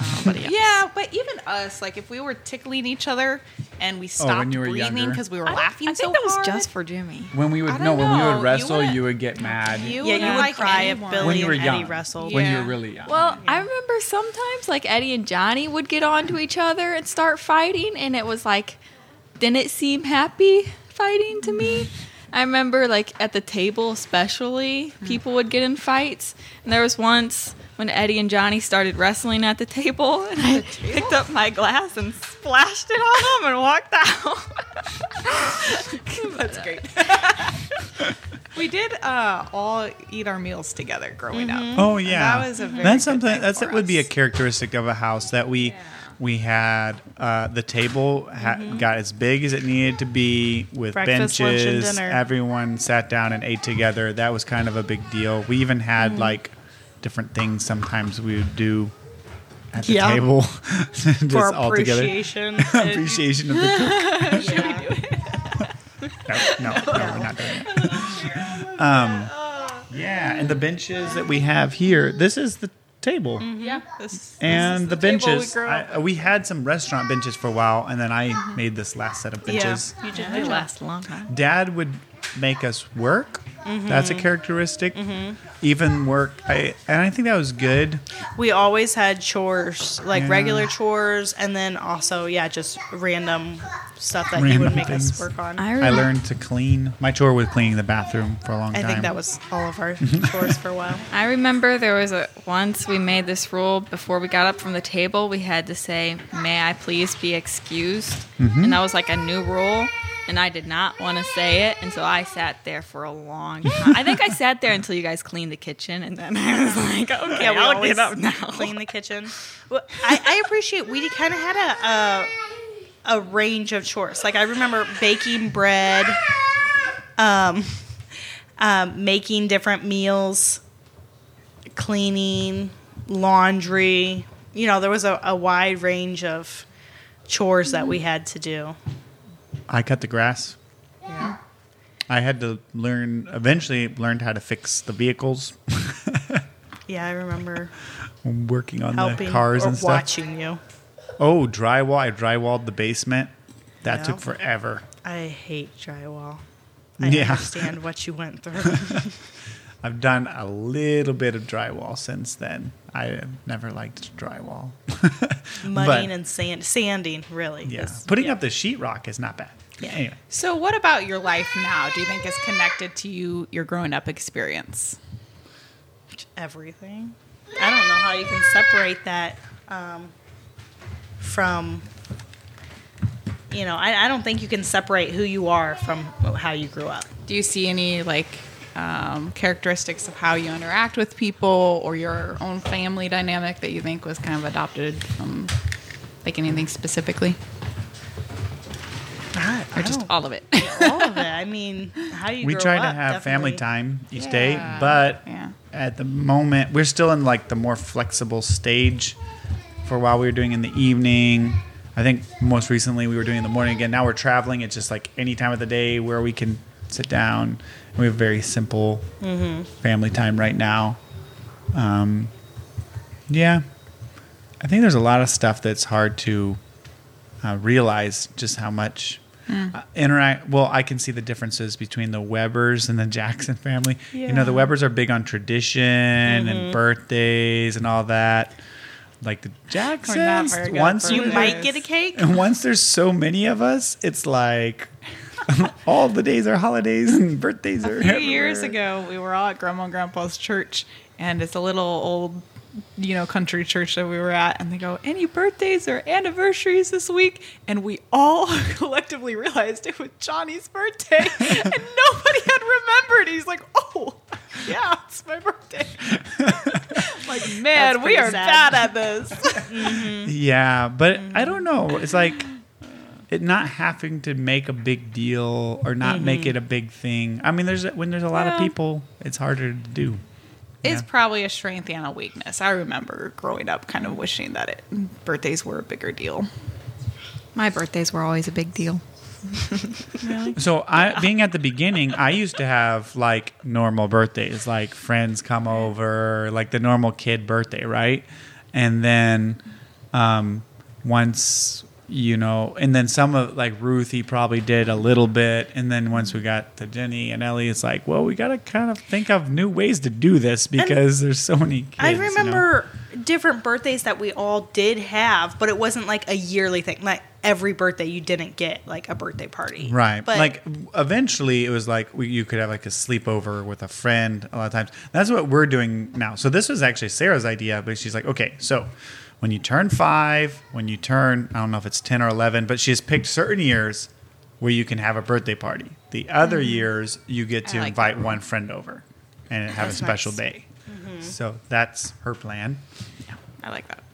Uh, Nobody else. Yeah, but even us, like if we were tickling each other and we oh, stopped Oh, when you were breathing younger? because we were I, laughing I so think that was hard. just for Jimmy. When we would I no, don't when we know. would You wrestle, would- you would get mad. You Yeah, would you would like cry anyone. if Billy when you were and young. Eddie wrestled. When you Yeah. were really young. Well, I remember sometimes like Eddie and Johnny would get onto each other and start fighting, and it was like, didn't it seem happy fighting to me? I remember like at the table, especially, people would get in fights. And there was once when Eddie and Johnny started wrestling at the table, and I picked up my glass and splashed it on them and walked out. That's great. we did uh, all eat our meals together growing up. Oh yeah, that was a very that's good something. thing That's for that would be a characteristic of a house that we we had. Uh, the table ha- got as big as it needed to be with Breakfast, lunch, and benches. dinner. Everyone sat down and ate together. That was kind of a big deal. We even had like different things. Sometimes we would do at the Yeah. table, just For all together. appreciation. Appreciation of the cook. Yeah. No, no, no, we're not doing it. Oh, oh, um, yeah, and the benches that we have here. This is the table. Mm-hmm. Yeah. This, And the, table we benches, grew up I, uh, we had some restaurant benches for a while, and then I mm-hmm. made this last set of benches. Yeah, you did They last a long time. Dad would make us work. That's Mm-hmm. a characteristic. Even work, I and I think that was good. We always had chores, like Yeah. regular chores, and then also, yeah, just random stuff that he would make things. us work on. I, I, I learned to clean. My chore was cleaning the bathroom for a long time. I think that was all of our chores for a while. I remember there was a once we made this rule before we got up from the table. We had to say, "May I please be excused?" And that was like a new rule. And I did not want to say it, and so I sat there for a long time. I think I sat there until you guys cleaned the kitchen, and then I was like, "Okay, Yeah, I'll get up now." clean the kitchen. Well, I, I appreciate we kind of had a, a a range of chores. Like I remember baking bread, um, um, making different meals, cleaning, laundry. You know, there was a, a wide range of chores that we had to do. I cut the grass. Yeah. I had to learn. Eventually, learned how to fix the vehicles. Yeah, I remember working on helping the cars or and stuff. watching you. Oh, drywall! I drywalled the basement. That took forever. I hate drywall. I Yeah. understand what you went through. I've done a little bit of drywall since then. I never liked drywall. Mudding and sand, sanding, really. yeah, is- putting yeah. up the sheetrock is not bad. Yeah. Anyway, So, what about your life now? Do you think is connected to you your growing up experience? everything. I don't know how you can separate that um, from. You know, I, I don't think you can separate who you are from how you grew up. Do you see any like um, characteristics of how you interact with people or your own family dynamic that you think was kind of adopted from like anything specifically, I, or just all of it? all of it. I mean, how you we grow try to up, have family time each day, but yeah. at the moment we're still in like the more flexible stage. For a while, we were doing in the evening. I think most recently we were doing in the morning again. Now we're traveling. It's just like any time of the day where we can sit down. We have very simple family time right now. Um, yeah, I think there's a lot of stuff that's hard to uh, realize just how much uh, interact. Well, I can see the differences between the Webbers and the Jackson family. You know, the Webbers are big on tradition and birthdays and all that. Like the Jacksons, once You you might get a cake. and once there's so many of us, it's like all the days are holidays and birthdays are. A few years ago, we were all at Grandma and Grandpa's church, and it's a little old, you know, country church that we were at. And they go, "Any birthdays or anniversaries this week?" And we all collectively realized it was Johnny's birthday, and nobody had remembered. He's like, "Oh, yeah, it's my birthday." like, man, we are sad. bad at this. Yeah, but I don't know. It's like it not having to make a big deal or not make it a big thing. I mean, there's when there's a lot of people, it's harder to do. It's Yeah. probably a strength and a weakness. I remember growing up, kind of wishing that it birthdays were a bigger deal. My birthdays were always a big deal. really? So I being at the beginning, I used to have like normal birthdays, like friends come over, like the normal kid birthday, right? And then um, once you know, and then some of like Ruthie probably did a little bit, and then once we got to Gennie and Ellie, it's like, well, we got to kind of think of new ways to do this because there's so many. Kids, I you know? remember different birthdays that we all did have, but it wasn't like a yearly thing. Like every birthday, you didn't get like a birthday party, Right. But like eventually it was like we, you could have like a sleepover with a friend a lot of times. That's what we're doing now. So this was actually Sarah's idea, but she's like, okay, so when you turn five, when you turn, I don't know if it's 10 or 11, but she has picked certain years where you can have a birthday party. The other mm-hmm. years you get to like invite that. one friend over and have That's a special nice. day. Mm-hmm. So that's her plan. I like that.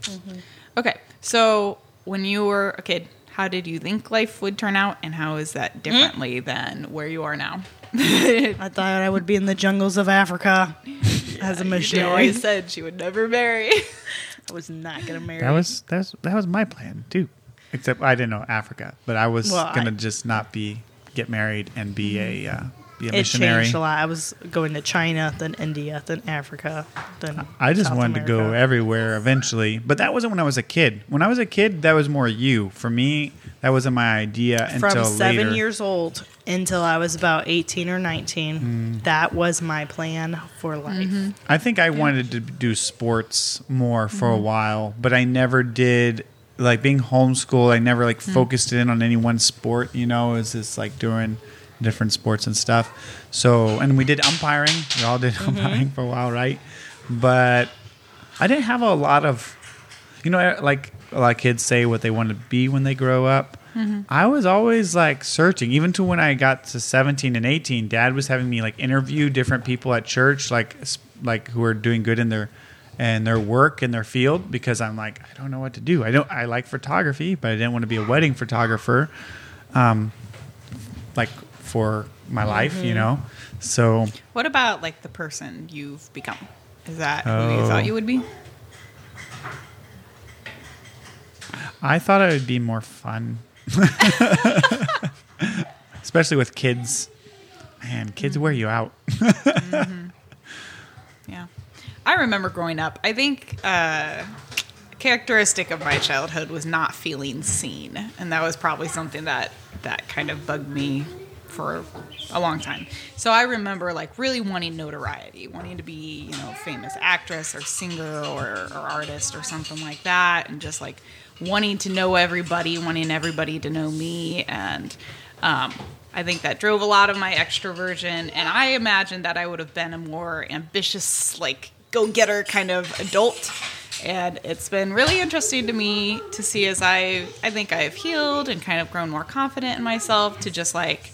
Mm-hmm. Okay, so when you were a kid, how did you think life would turn out, and how is that differently than where you are now? I thought I would be in the jungles of Africa as a She missionary. always said she would never marry. I was not gonna marry. That was that's that was my plan too. Except I didn't know Africa, but I was Well, gonna I- just not be get married and be a uh, be a it missionary. changed a lot. I was going to China, then India, then Africa, then I just South wanted to go America. everywhere eventually, but that wasn't when I was a kid. When I was a kid, that was more you. For me, that wasn't my idea until from until seven later. years old until I was about eighteen or nineteen. Mm. That was my plan for life. Mm-hmm. I think I wanted to do sports more for a mm-hmm. while, but I never did. Like being homeschooled, I never like mm. focused in on any one sport. You know, it was just like doing different sports and stuff. So, and we did umpiring. We all did mm-hmm. umpiring for a while, right? But I didn't have a lot of, you know, like a lot of kids say what they want to be when they grow up. I was always like searching, even to when I got to 17 and 18. Dad was having me like interview different people at church, like like who are doing good in their and their work in their field, because I'm like I don't know what to do. I don't. I like photography, but I didn't want to be a wedding photographer, um, like for my life, you know. So what about like the person you've become? Is that who you Oh. thought you would be? I thought it would be more fun, especially with kids. Man, kids wear you out. Yeah. I remember growing up, I think uh, characteristic of my childhood was not feeling seen. And that was probably something that, that kind of bugged me for a long time. So I remember like really wanting notoriety, wanting to be, you know, famous actress or singer or, or artist or something like that. And just like wanting to know everybody, wanting everybody to know me. And um, I think that drove a lot of my extroversion. And I imagined that I would have been a more ambitious, like go getter kind of adult. And it's been really interesting to me to see as I, I think I've healed and kind of grown more confident in myself to just like,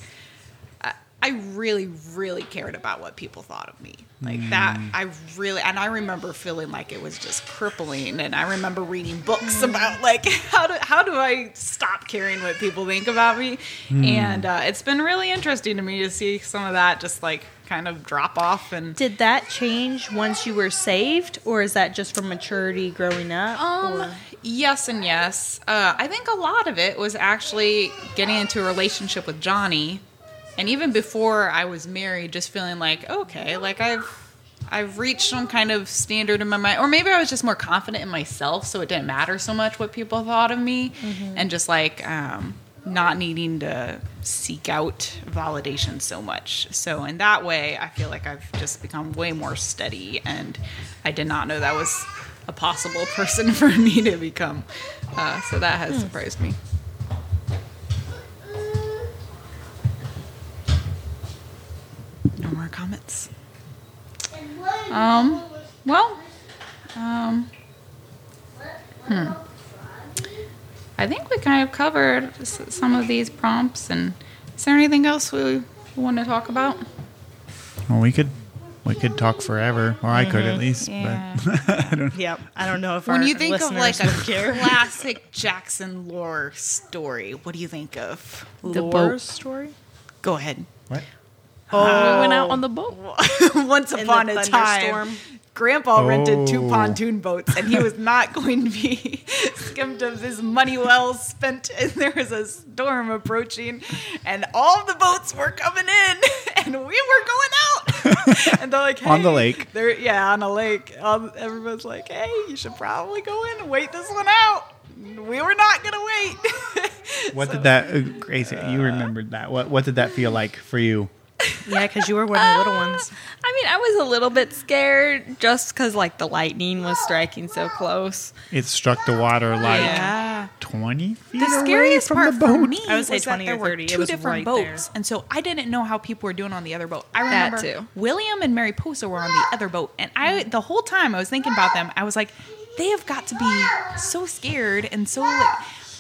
I- I really, really cared about what people thought of me. Like that, I really, and I remember feeling like it was just crippling. And I remember reading books about like how do how do I stop caring what people think about me? And uh, it's been really interesting to me to see some of that just like kind of drop off and Did that change once you were saved, or is that just from maturity growing up? Um, or- yes and yes. Uh, I think a lot of it was actually getting into a relationship with Johnny, and even before I was married, just feeling like okay, like I've I've reached some kind of standard in my mind, or maybe I was just more confident in myself, so it didn't matter so much what people thought of me, and just like um, not needing to seek out validation so much. So in that way, I feel like I've just become way more steady, and I did not know that was a possible person for me to become. Uh, so that has surprised me. No more comments. Um. Well. Um. Hmm. I think we kind of covered some of these prompts, and is there anything else we want to talk about? Well, we could we could talk forever, or I could at least. Yeah. But I don't. Yep. I don't know if When our you think of like a listeners would care. classic Jackson lore story, what do you think of? The Lore boat. story. Go ahead. What? Oh, we went out on the boat. Once In upon the a time, thunderstorm? Grandpa rented two Oh. pontoon boats, and he was not going to be skimmed of his money well spent. And there was a storm approaching, and all the boats were coming in, and we were going out. and they're like, On the lake. They're yeah, on a lake. Um, everyone's like, "Hey, you should probably go in and wait this one out." we were not gonna wait. What did that, uh, Grace? You remembered that. What What did that feel like for you? Yeah, because you were one of the little ones. Uh, I mean, I was a little bit scared just because like the lightning was striking so close. It struck the water like yeah. twenty feet The away scariest from part the for boat. me I would say was that 20 or there were It two was different right there. boats, and so I didn't know how people were doing on the other boat. I That remember too. William and Mary Mariposa were on the other boat, and I the whole time I was thinking about them. I was like, they have got to be so scared and so like.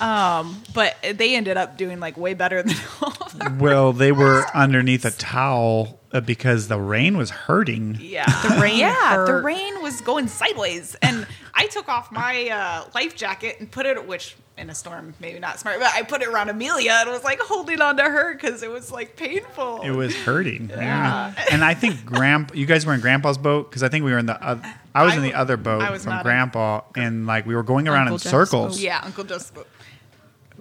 Um, but they ended up doing like way better than all of them. Well, they were underneath a towel uh, because the rain was hurting. Yeah, The rain Yeah, the rain was going sideways, and I took off my uh, life jacket and put it, which in a storm maybe not smart, but I put it around Amelia and was like holding on to her because it was like painful. It was hurting. Yeah. And I think Grandpa, you guys were in Grandpa's boat because I think we were in the. oth- I was I in the other boat I was from not in- Grandpa, and like we were going around Uncle in Jeff's circles. boat. yeah, Uncle Joseph. Was-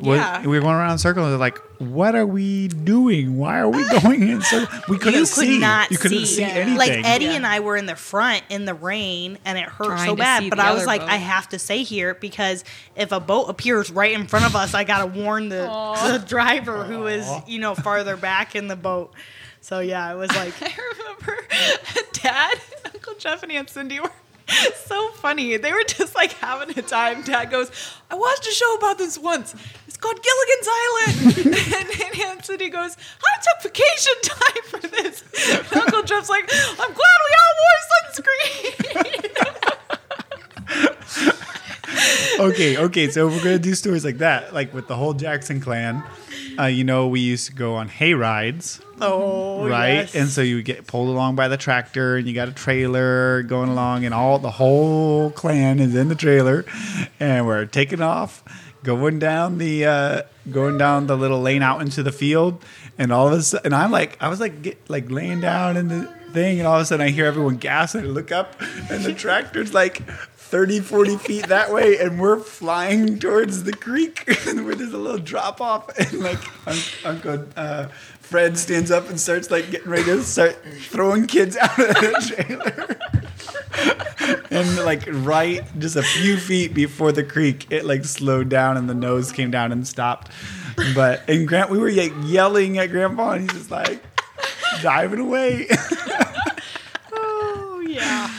Yeah. we were going around in circles. and they're like, "What are we doing? Why are we going in circles? We couldn't you could see. not you couldn't see, see. anything. Like Eddie Yeah. and I were in the front in the rain, and it hurt Trying so bad. But I was like, boat. I have to stay here because if a boat appears right in front of us, I gotta warn the, the driver who is you know farther back in the boat. So yeah, it was like I remember Dad, Uncle Jeff, and Aunt Cindy were so funny. They were just like having a time. Dad goes, I watched a show about this once. It's called Gilligan's Island. and, and Aunt goes, I took vacation time for this. And Uncle Jeff's like, I'm glad we all wore sunscreen. okay, okay. So we're gonna do stories like that, like with the whole Jackson clan. Uh, you know, we used to go on hay rides, oh right? yes. And so you get pulled along by the tractor, and you got a trailer going along, and all the whole clan is in the trailer, and we're taking off, going down the uh, going down the little lane out into the field, and all of a sudden, and I'm like, I was like, get, like laying down in the thing, and all of a sudden, I hear everyone gasping. and I look up, and the tractor's like. 30, 40 feet that way, and we're flying towards the creek where there's a little drop off, and like un- Uncle uh, Fred stands up and starts like getting ready to start throwing kids out of the trailer. and like right just a few feet before the creek, it like slowed down and the nose came down and stopped. But and Grant, we were like yelling at Grandpa, and he's just like diving away. oh, yeah.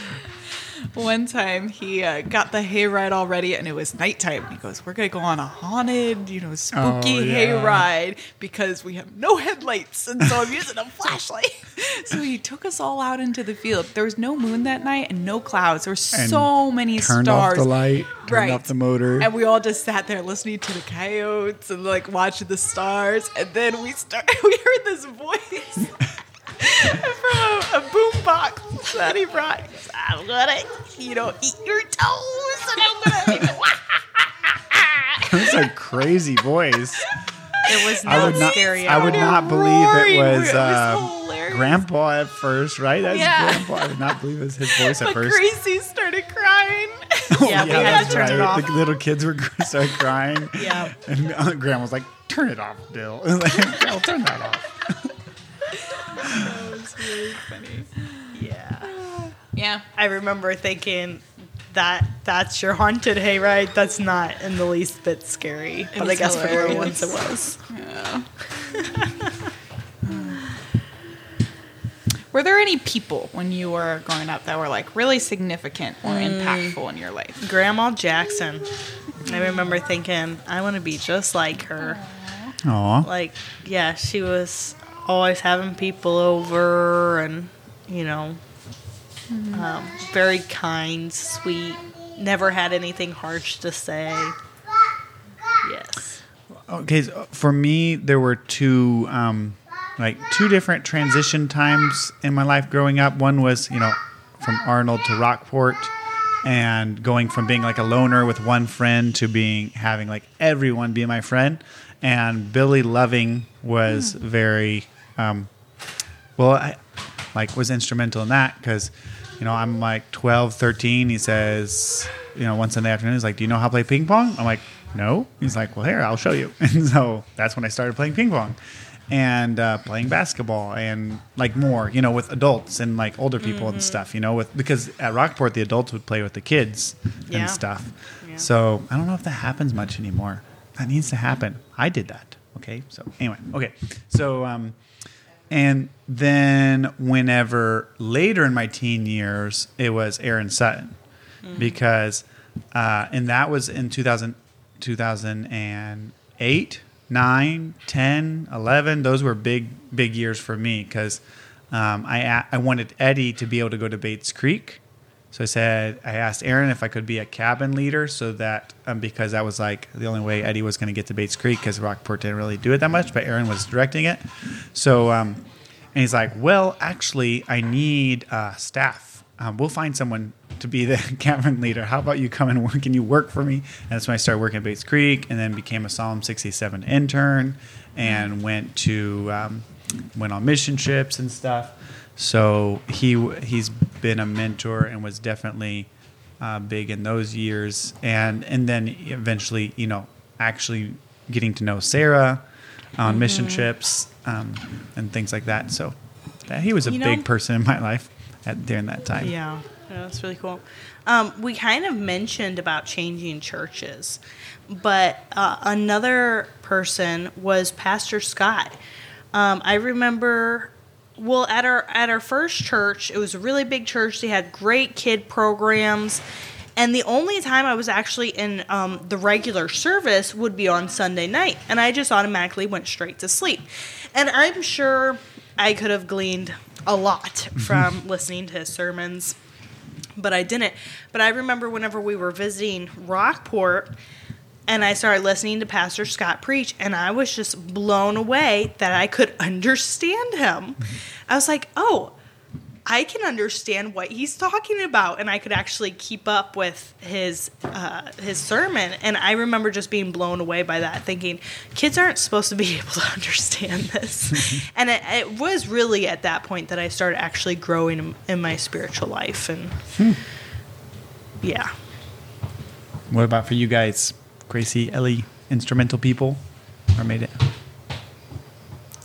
One time he uh, got the hayride all ready and it was nighttime. He goes, We're going to go on a haunted, you know, spooky Oh, yeah. hayride because we have no headlights. And so I'm using a flashlight. so he took us all out into the field. There was no moon that night and no clouds. There were And so many turned stars. off the light, turned Right. off the motor. And we all just sat there listening to the coyotes and like watching the stars. And then we start. We heard this voice from a, a boom box that he brought. I'm gonna, you know, eat your toes, and I'm gonna. it's a crazy voice. it was I not would not. scary. I would not believe it was, It was uh. Grandpa at first, right? That's Yeah. Grandpa. I would not believe it was his voice at But first. Gracie started crying. Yeah, we had that's to turn it right. off. The little kids were started crying. Yeah. And uh, Grandma was like, "Turn it off, Dill. like, I'll turn that off. That was really funny. Yeah. Yeah. I remember thinking that that's your haunted hayride. That's not in the least bit scary. But I was guess for the little ones it was. Yeah. were there any people when you were growing up that were like really significant or hmm. impactful in your life? Grandma Jackson. I remember thinking, I want to be just like her. Aw. Like, yeah, she was always having people over and, you know, um, very kind, sweet, never had anything harsh to say. Yes. Okay, so for me, there were two, um, like two different transition times in my life growing up. One was, you know, from Arnold to Rockport, and going from being like a loner with one friend to being having like everyone be my friend. And Billy Loving was very, um, well, I, like was instrumental in that because, you know, I'm like 12, 13. He says, you know, one Sunday afternoon, he's like, "Do you know how to play ping pong?" I'm like, "No." He's like, "Well, here, I'll show you." And so that's when I started playing ping pong and uh, playing basketball and like more, you know, with adults and like older people and stuff, you know, with because at Rockport the adults would play with the kids Yeah. and stuff. Yeah. So I don't know if that happens much anymore. That needs to happen. I did that. Okay. So anyway, okay. So um, and then whenever later in my teen years, it was Aaron Sutton because uh, and that was in 2000, 2008, 9, 10, 11. Those were big, big years for me because um, I, I wanted Eddie to be able to go to Bates Creek. So I said, I asked Aaron if I could be a cabin leader so that, um, because that was like the only way Eddie was going to get to Bates Creek because Rockport didn't really do it that much, but Aaron was directing it. So, um, and he's like, well, actually, I need uh, staff. Um, we'll find someone to be the cabin leader. How about you come and work? Can you work for me? And that's when I started working at Bates Creek and then became a Psalm 67 intern and went to, um, went on mission trips and stuff. So he he's been a mentor and was definitely uh, big in those years, and and then eventually, you know, actually getting to know Sarah on mission trips um, and things like that. So that, he was a You know- big person in my life at during that time. Yeah, yeah that's really cool. Um, we kind of mentioned about changing churches, but uh, another person was Pastor Scott. Um, I remember, well, at our at our first church, it was a really big church. They had great kid programs. And the only time I was actually in um, the regular service would be on Sunday night. And I just automatically went straight to sleep. And I'm sure I could have gleaned a lot from listening to his sermons, but I didn't. But I remember whenever we were visiting Rockport and I started listening to Pastor Scott preach, and I was just blown away that I could understand him. I was like, oh, I can understand what he's talking about, and I could actually keep up with his uh, his sermon. And I remember just being blown away by that, thinking kids aren't supposed to be able to understand this. and it, it was really at that point that I started actually growing in, in my spiritual life, and yeah. What about for you guys, Gracie, Ellie, instrumental people, or made it?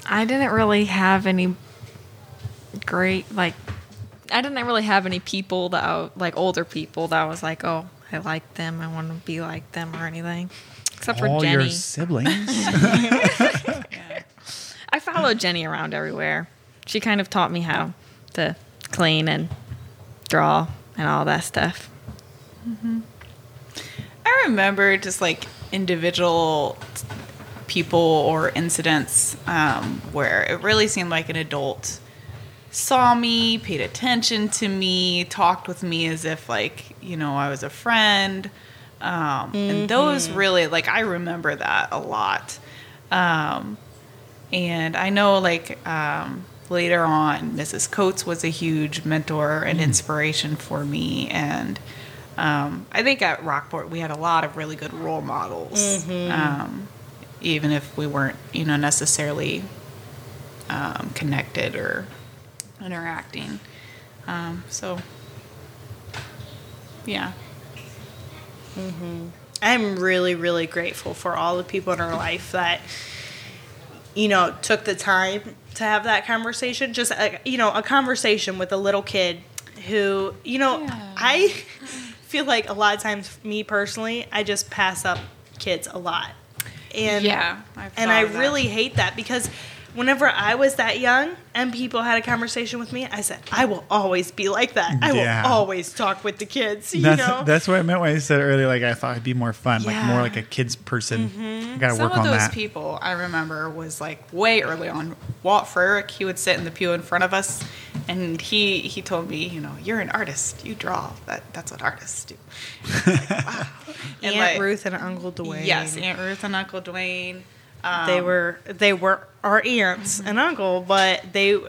I didn't really have any great like. I didn't really have any people that I, like older people that I was like, oh, I like them. I want to be like them or anything, except for Gennie. your siblings. I followed Gennie around everywhere. She kind of taught me how to clean and draw and all that stuff. Mm-hmm. I remember just like individual people or incidents um, where it really seemed like an adult saw me, paid attention to me, talked with me as if like you know I was a friend, um, and those really like I remember that a lot. Um, and I know like um, later on, Mrs. Coates was a huge mentor and inspiration for me, and um, I think at Rockport we had a lot of really good role models, um, even if we weren't you know necessarily um, connected or interacting. Um, so yeah, I'm really, really grateful for all the people in our life that, you know, took the time to have that conversation. Just, a, you know, a conversation with a little kid who, you know, Yeah. I feel like a lot of times, me personally, I just pass up kids a lot. And, Yeah, I've and I that. really hate that because whenever I was that young and people had a conversation with me, I said, I will always be like that. I Yeah. will always talk with the kids, you that's, know? that's what I meant when I said earlier. Like I thought it'd be more fun, like more like a kid's person. I gotta Some work of on those that. people I remember was like way early on. Walt Frerick, he would sit in the pew in front of us, and he he told me, you know, you're an artist. You draw. That that's what artists do. And like, wow. And, Aunt like, Ruth and Uncle Dwayne. Yes, Aunt Ruth and Uncle Dwayne. Um, they were they were our aunts and uncle, but they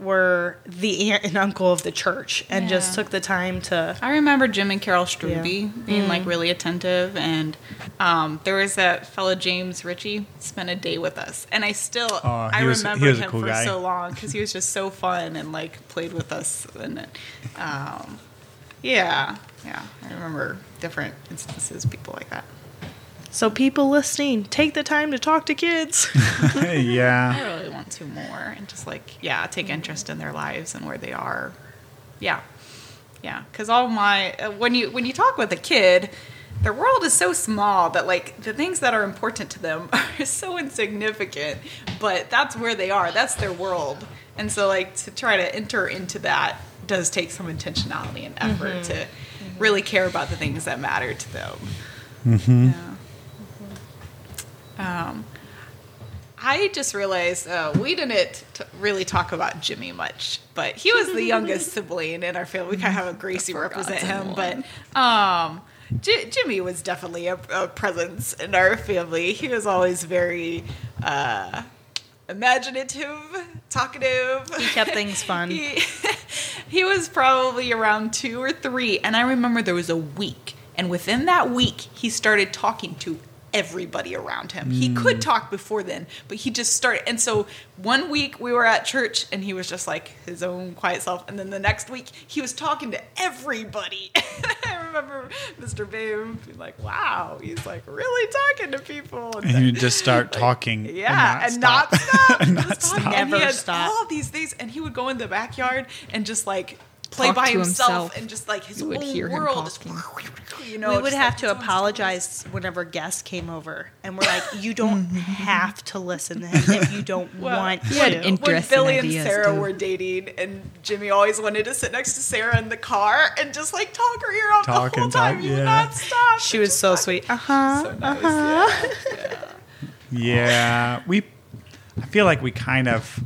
were the aunt and uncle of the church, and just took the time to. I remember Jim and Carol Struby Yeah. being Mm. like really attentive, and um, there was that fellow James Ritchie spent a day with us, and I still Oh, I was- remember him cool for guy. so long because he was just so fun and like played with us, and um, yeah, yeah, I remember different instances, people like that. So people listening, take the time to talk to kids. yeah. I really want to more and just like yeah, take interest in their lives and where they are. Yeah, yeah. Because all my uh, when you when you talk with a kid, their world is so small that like the things that are important to them are so insignificant, but that's where they are. That's their world. And so like to try to enter into that does take some intentionality and effort mm-hmm. to mm-hmm. really care about the things that matter to them. Mm-hmm. Yeah. Um, I just realized uh, we didn't t- really talk about Jimmy much, but he was the youngest sibling in our family. We kind of have a Gracie represent him, but um, J- Jimmy was definitely a, a presence in our family. He was always very uh, imaginative, talkative. He kept things fun. he, he was probably around two or three, and I remember there was a week, and within that week, he started talking to everybody around him. He could mm. talk before then, but he just started. And so one week we were at church, and he was just like his own quiet self, and then the next week he was talking to everybody. I remember Mr. Babe being like, "Wow, he's like really talking to people." And you just start talking. Yeah, and not not stop. stop. And not Just talking. And he Never had stop. All these things, and he would go in the backyard and just like play by himself, himself. and just like his You would whole hear him world. Just, you know, we would have like, to his own apologize whenever guests came over, and we're like, "You don't have to listen to him if you don't Well, want he had to." in- when Billy and ideas, Sarah too. were dating, and Jimmy always wanted to sit next to Sarah in the car and just like talk her ear off Talk the whole time. talk, He would yeah. not stop. she was so sweet. Uh huh. So nice, yeah. yeah. Yeah, we. I feel like we kind of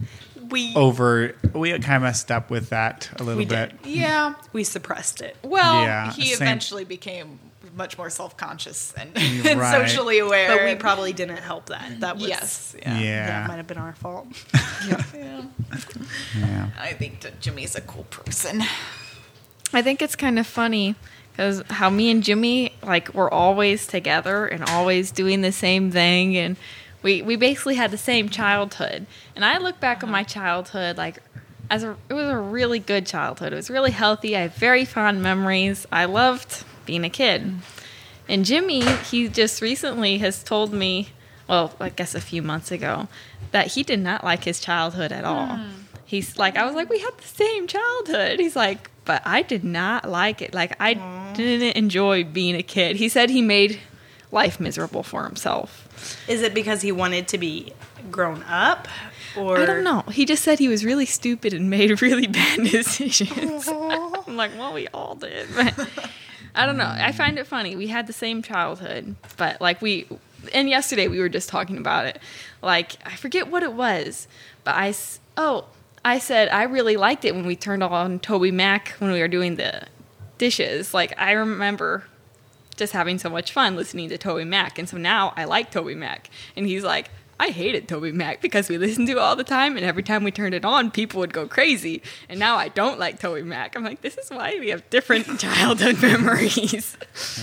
We over. We kind of messed up with that a little We bit. did. Yeah. we suppressed it. Well, Yeah, he same. eventually became much more self-conscious and, You're and right. socially aware. But we probably didn't help that. That was yes, Yeah. yeah. That might have been our fault. Yeah. Yeah. I think that Jimmy's a cool person. I think it's kind of funny because how me and Jimmy like we're always together and always doing the same thing, and we we basically had the same childhood. And I look back on my childhood like as a it was a really good childhood. It was really healthy. I have very fond memories. I loved being a kid. And Jimmy, he just recently has told me, well, I guess a few months ago, that he did not like his childhood at all. Hmm. He's like, I was like, we had the same childhood. He's like, but I did not like it. Like, I didn't enjoy being a kid. He said he made life miserable for himself. Is it because he wanted to be grown up, or I don't know. He just said he was really stupid and made really bad decisions. I'm like, well, we all did. But I don't know. I find it funny. We had the same childhood, but like we, and yesterday we were just talking about it. Like, I forget what it was, but I, s- oh, I said I really liked it when we turned on TobyMac when we were doing the dishes. Like, I remember just having so much fun listening to TobyMac. And so now I like TobyMac. And he's like, I hated TobyMac because we listened to it all the time, and every time we turned it on, people would go crazy. And now I don't like TobyMac. I'm like, this is why we have different childhood memories.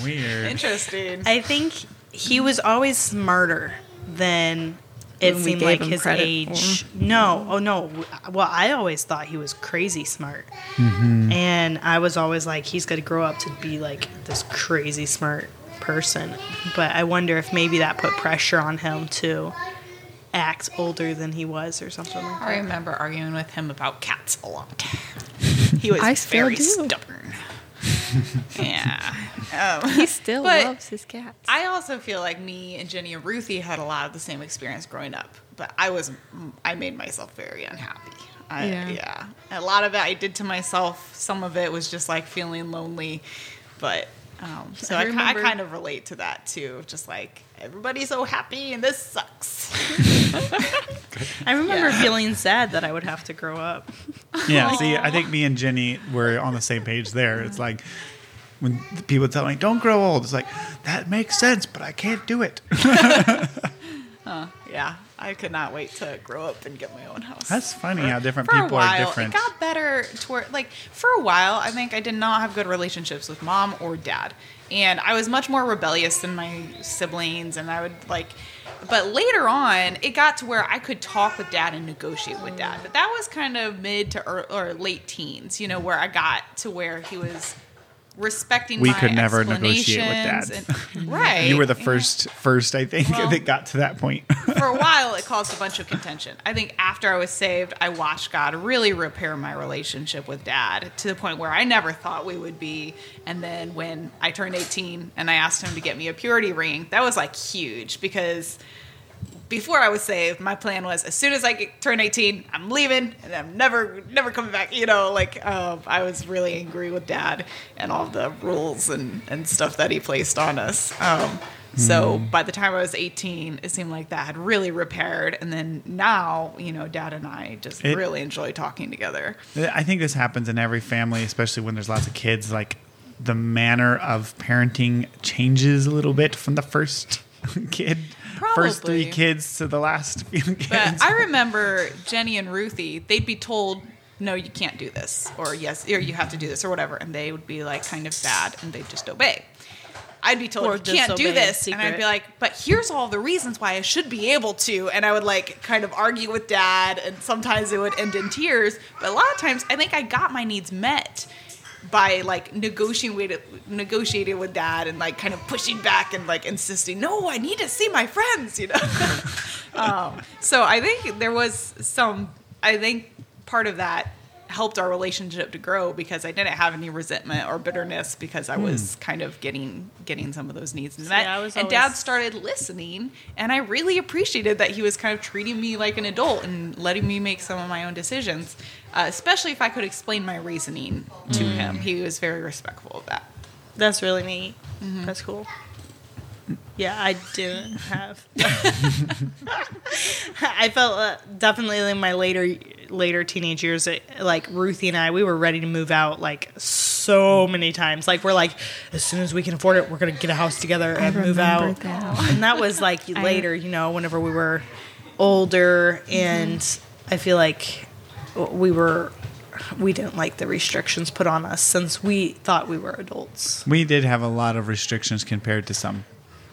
Weird. Interesting. I think he was always smarter than it seemed like his age. No, oh no. Well, I always thought he was crazy smart, mm-hmm. and I was always like, he's going to grow up to be like this crazy smart person. But I wonder if maybe that put pressure on him to act older than he was or something like that. I remember arguing with him about cats a lot. He was I very stubborn. yeah. Um, He still loves his cats. I also feel like me and Gennie and Ruthie had a lot of the same experience growing up, but I was I made myself very unhappy. I, Yeah. yeah. A lot of it I did to myself. Some of it was just like feeling lonely, but um, so I I, I kind of relate to that too. Just like everybody's so happy and this sucks. I remember Yeah. feeling sad that I would have to grow up. Yeah, see, I think me and Gennie were on the same page there. It's like when people tell me, don't grow old, it's like, that makes sense, but I can't do it. yeah, I could not wait to grow up and get my own house. That's funny how different for people are different. It got better toward like for a while. I think I did not have good relationships with mom or dad, and I was much more rebellious than my siblings. And I would like, but later on, it got to where I could talk with dad and negotiate with dad. But that was kind of mid to ear or late teens, you know, where I got to where he was respecting. We my could never negotiate with Dad. Right. You were the first, first I think, Well- that got to that point. for a while it caused a bunch of contention. I think after I was saved, I watched God really repair my relationship with dad to the point where I never thought we would be. And then when I turned 18 and I asked him to get me a purity ring, that was like huge because before I was saved, my plan was as soon as I get, turn 18, I'm leaving and I'm never, never coming back. You know, like um, I was really angry with dad and all the rules and, and stuff that he placed on us. Um, so by the time I was 18, it seemed like that had really repaired. And then now, you know, dad and I just It- really enjoy talking together. I think this happens in every family, especially when there's lots of kids. Like the manner of parenting changes a little bit from the first kid, first three kids to the last few kids. But I remember Gennie and Ruthie, they'd be told, no, you can't do this, or yes, or you have to do this, or whatever. And they would be like kind of sad and they'd just obey. I'd be told Or you can't do disobey in this, and I'd be like, but here's all the reasons why I should be able to. And I would like kind of argue with dad, and sometimes it would end in tears. But a lot of times, I think I got my needs met by like negotiating with negotiating with dad and like kind of pushing back and like insisting, no, I need to see my friends, you know. um, so I think there was some. I think part of that helped our relationship to grow because I didn't have any resentment or bitterness because I was kind of getting getting some of those needs met. I was and Dad started listening, and I really appreciated that he was kind of treating me like an adult and letting me make some of my own decisions, uh, especially if I could explain my reasoning to him. He was very respectful of that. That's really neat. Mm-hmm. That's cool. Yeah, I didn't have. I felt uh, definitely in my later later teenage years, it, like Ruthie and I, we were ready to move out like so many times. Like we're like, as soon as we can afford it, we're gonna get a house together and move out. that. And that was like later, you know, whenever we were older, and I feel like we were. We didn't like the restrictions put on us since we thought we were adults. we did have a lot of restrictions compared to some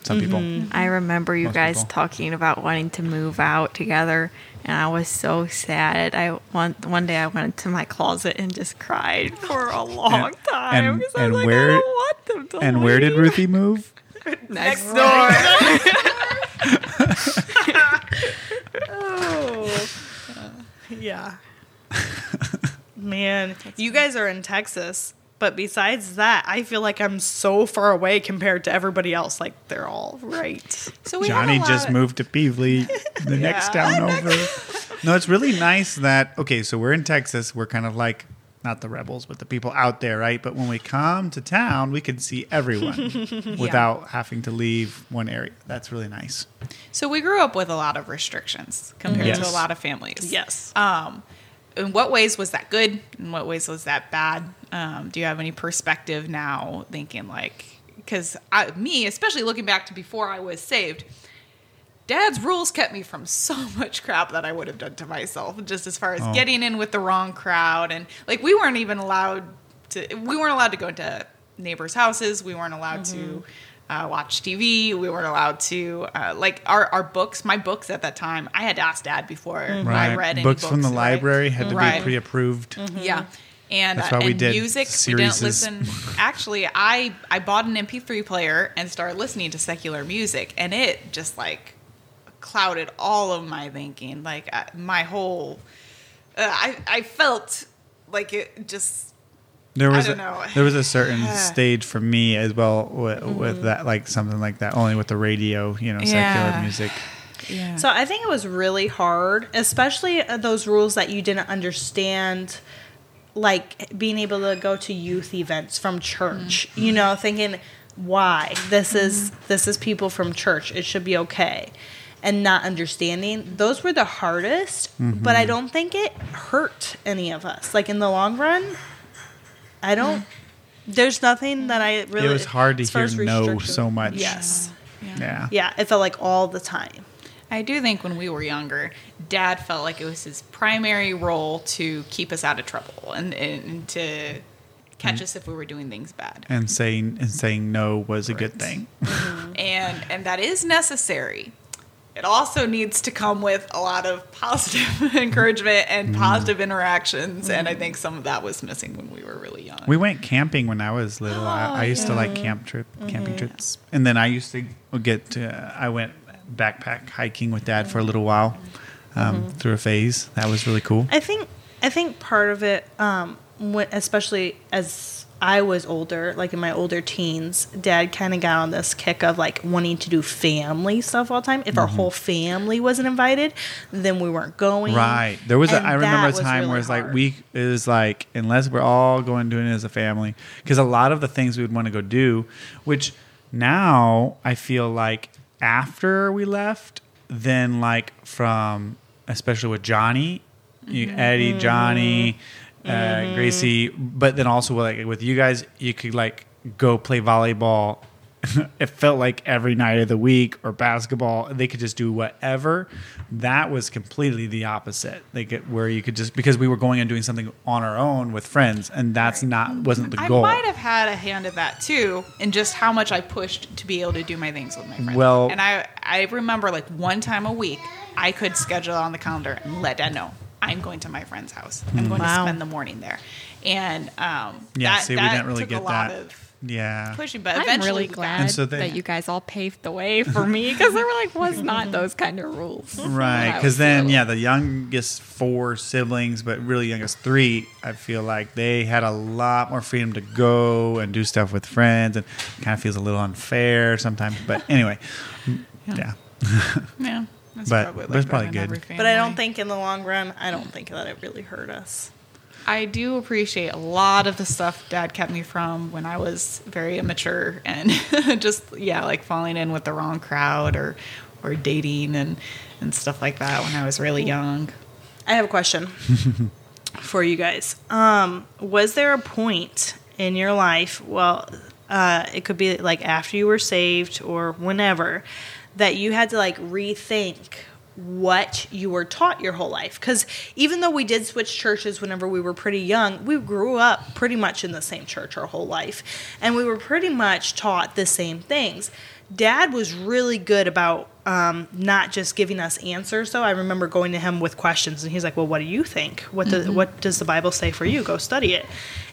some Mm-hmm. people. I remember you Most guys people. talking about wanting to move out together, and I was so sad. I one one day I went into my closet and just cried for a long And- time and- because I and was like, where- I don't want them to And where did. Ruthie move? Next door. Oh. Yeah. Man, you guys are in Texas, but besides that, I feel like I'm so far away compared to everybody else. Like they're all right. So we Johnny just of- moved to Beevely, the next town over. No, it's really nice that okay, so we're in Texas. We're kind of like not the rebels, but the people out there, right? But when we come to town, we can see everyone without having to leave one area. That's really nice. So we grew up with a lot of restrictions compared to a lot of families. Yes. Um, in what ways was that good? In what ways was that bad? Um, do you have any perspective now, thinking like, because me, especially looking back to before I was saved, Dad's rules kept me from so much crap that I would have done to myself. Just as far as Oh. getting in with the wrong crowd, and like we weren't even allowed to. We weren't allowed to go into neighbors' houses. We weren't allowed to. Uh, watch TV. We weren't allowed to uh, like our, our books. My books at that time, I had to ask Dad before I read any books, from the right? library had to Right. be pre-approved. Yeah. And, That's uh, we and did music, we didn't listen. Actually, I I bought an MP3 player and started listening to secular music, and it just like clouded all of my thinking. Like uh, my whole, uh, I I felt like it just There was don't a, know. there was a certain stage for me as well with, Mm-hmm. with that, like something like that, only with the radio, you know, secular Yeah. music. yeah. So I think it was really hard, especially uh, those rules that you didn't understand, like being able to go to youth events from church. You know, thinking why this is this is people from church. It should be okay, and not understanding. Those were the hardest, but I don't think it hurt any of us. Like in the long run, I don't. There's nothing that I really. it was hard to as far hear as no restrictions- so much. Yes. Yeah. Yeah, it felt like all the time. I do think when we were younger, Dad felt like it was his primary role to keep us out of trouble and, and to catch mm. us if we were doing things bad. And saying and saying no was a good Right. thing. Mm-hmm. and and that is necessary. It also needs to come with a lot of positive encouragement and positive interactions, and I think some of that was missing when we were really young. We went camping when I was little. I, I used to like camp trip, camping trips, and then I used to get. To, I went backpack hiking with Dad for a little while um, through a phase. That was really cool. I think I think part of it, um, especially as I was older, like in my older teens, Dad kind of got on this kick of like wanting to do family stuff all the time. If our whole family wasn't invited, then we weren't going. Right. There was. A, I remember a time really where it's like we it was like unless we're all going doing it as a family because a lot of the things we would want to go do, which now I feel like after we left, then like from especially with Johnny, Mm-hmm. Eddie, Johnny, uh, Gracie, but then also with, like with you guys, you could like go play volleyball. It felt like every night of the week or basketball they could just do whatever. That was completely the opposite. Like where you could just because we were going and doing something on our own with friends and that's not wasn't the I goal. I might have had a hand in that too, in just how much I pushed to be able to do my things with my friends. Well- and I I remember like one time a week I could schedule on the calendar and let Dad know I'm going to my friend's house. I'm going Wow. to spend the morning there, and um, yeah that, see we that didn't really get a lot that of yeah pushing, but I'm eventually really glad And so they- that you guys all paved the way for me because there were like was not those kind of rules. right because then little. yeah the youngest four siblings but really youngest three i feel like they had a lot more freedom to go and do stuff with friends and kind of feels a little unfair sometimes but anyway yeah Yeah, that's But- probably but it's probably good. But I don't think in the long run, I don't think that it really hurt us. I do appreciate a lot of the stuff Dad kept me from when I was very immature and just yeah, like falling in with the wrong crowd or or dating and and stuff like that when I was really young. I have a question for you guys. Um, was there a point in your life, well, uh, it could be like after you were saved or whenever, that you had to like rethink what you were taught your whole life? Because even though we did switch churches whenever we were pretty young, we grew up pretty much in the same church our whole life. And we were pretty much taught the same things. Dad was really good about um, not just giving us answers. So I remember going to him with questions, and he's like, "Well, what do you think? What does what does the Bible say for you? Go study it."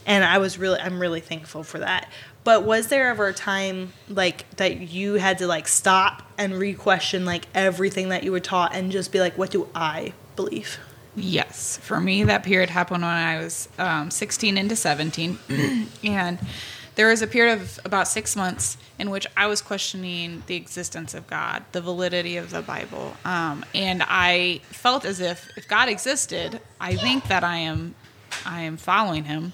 And I was really, I'm really thankful for that. But was there ever a time like that you had to like stop and re-question like everything that you were taught and just be like, "What do I believe?" Yes, for me, that period happened when I was um, 16 into 17, and there was a period of about six months in which I was questioning the existence of God, the validity of the Bible, um, and I felt as if if God existed, I think that I am, I am following Him.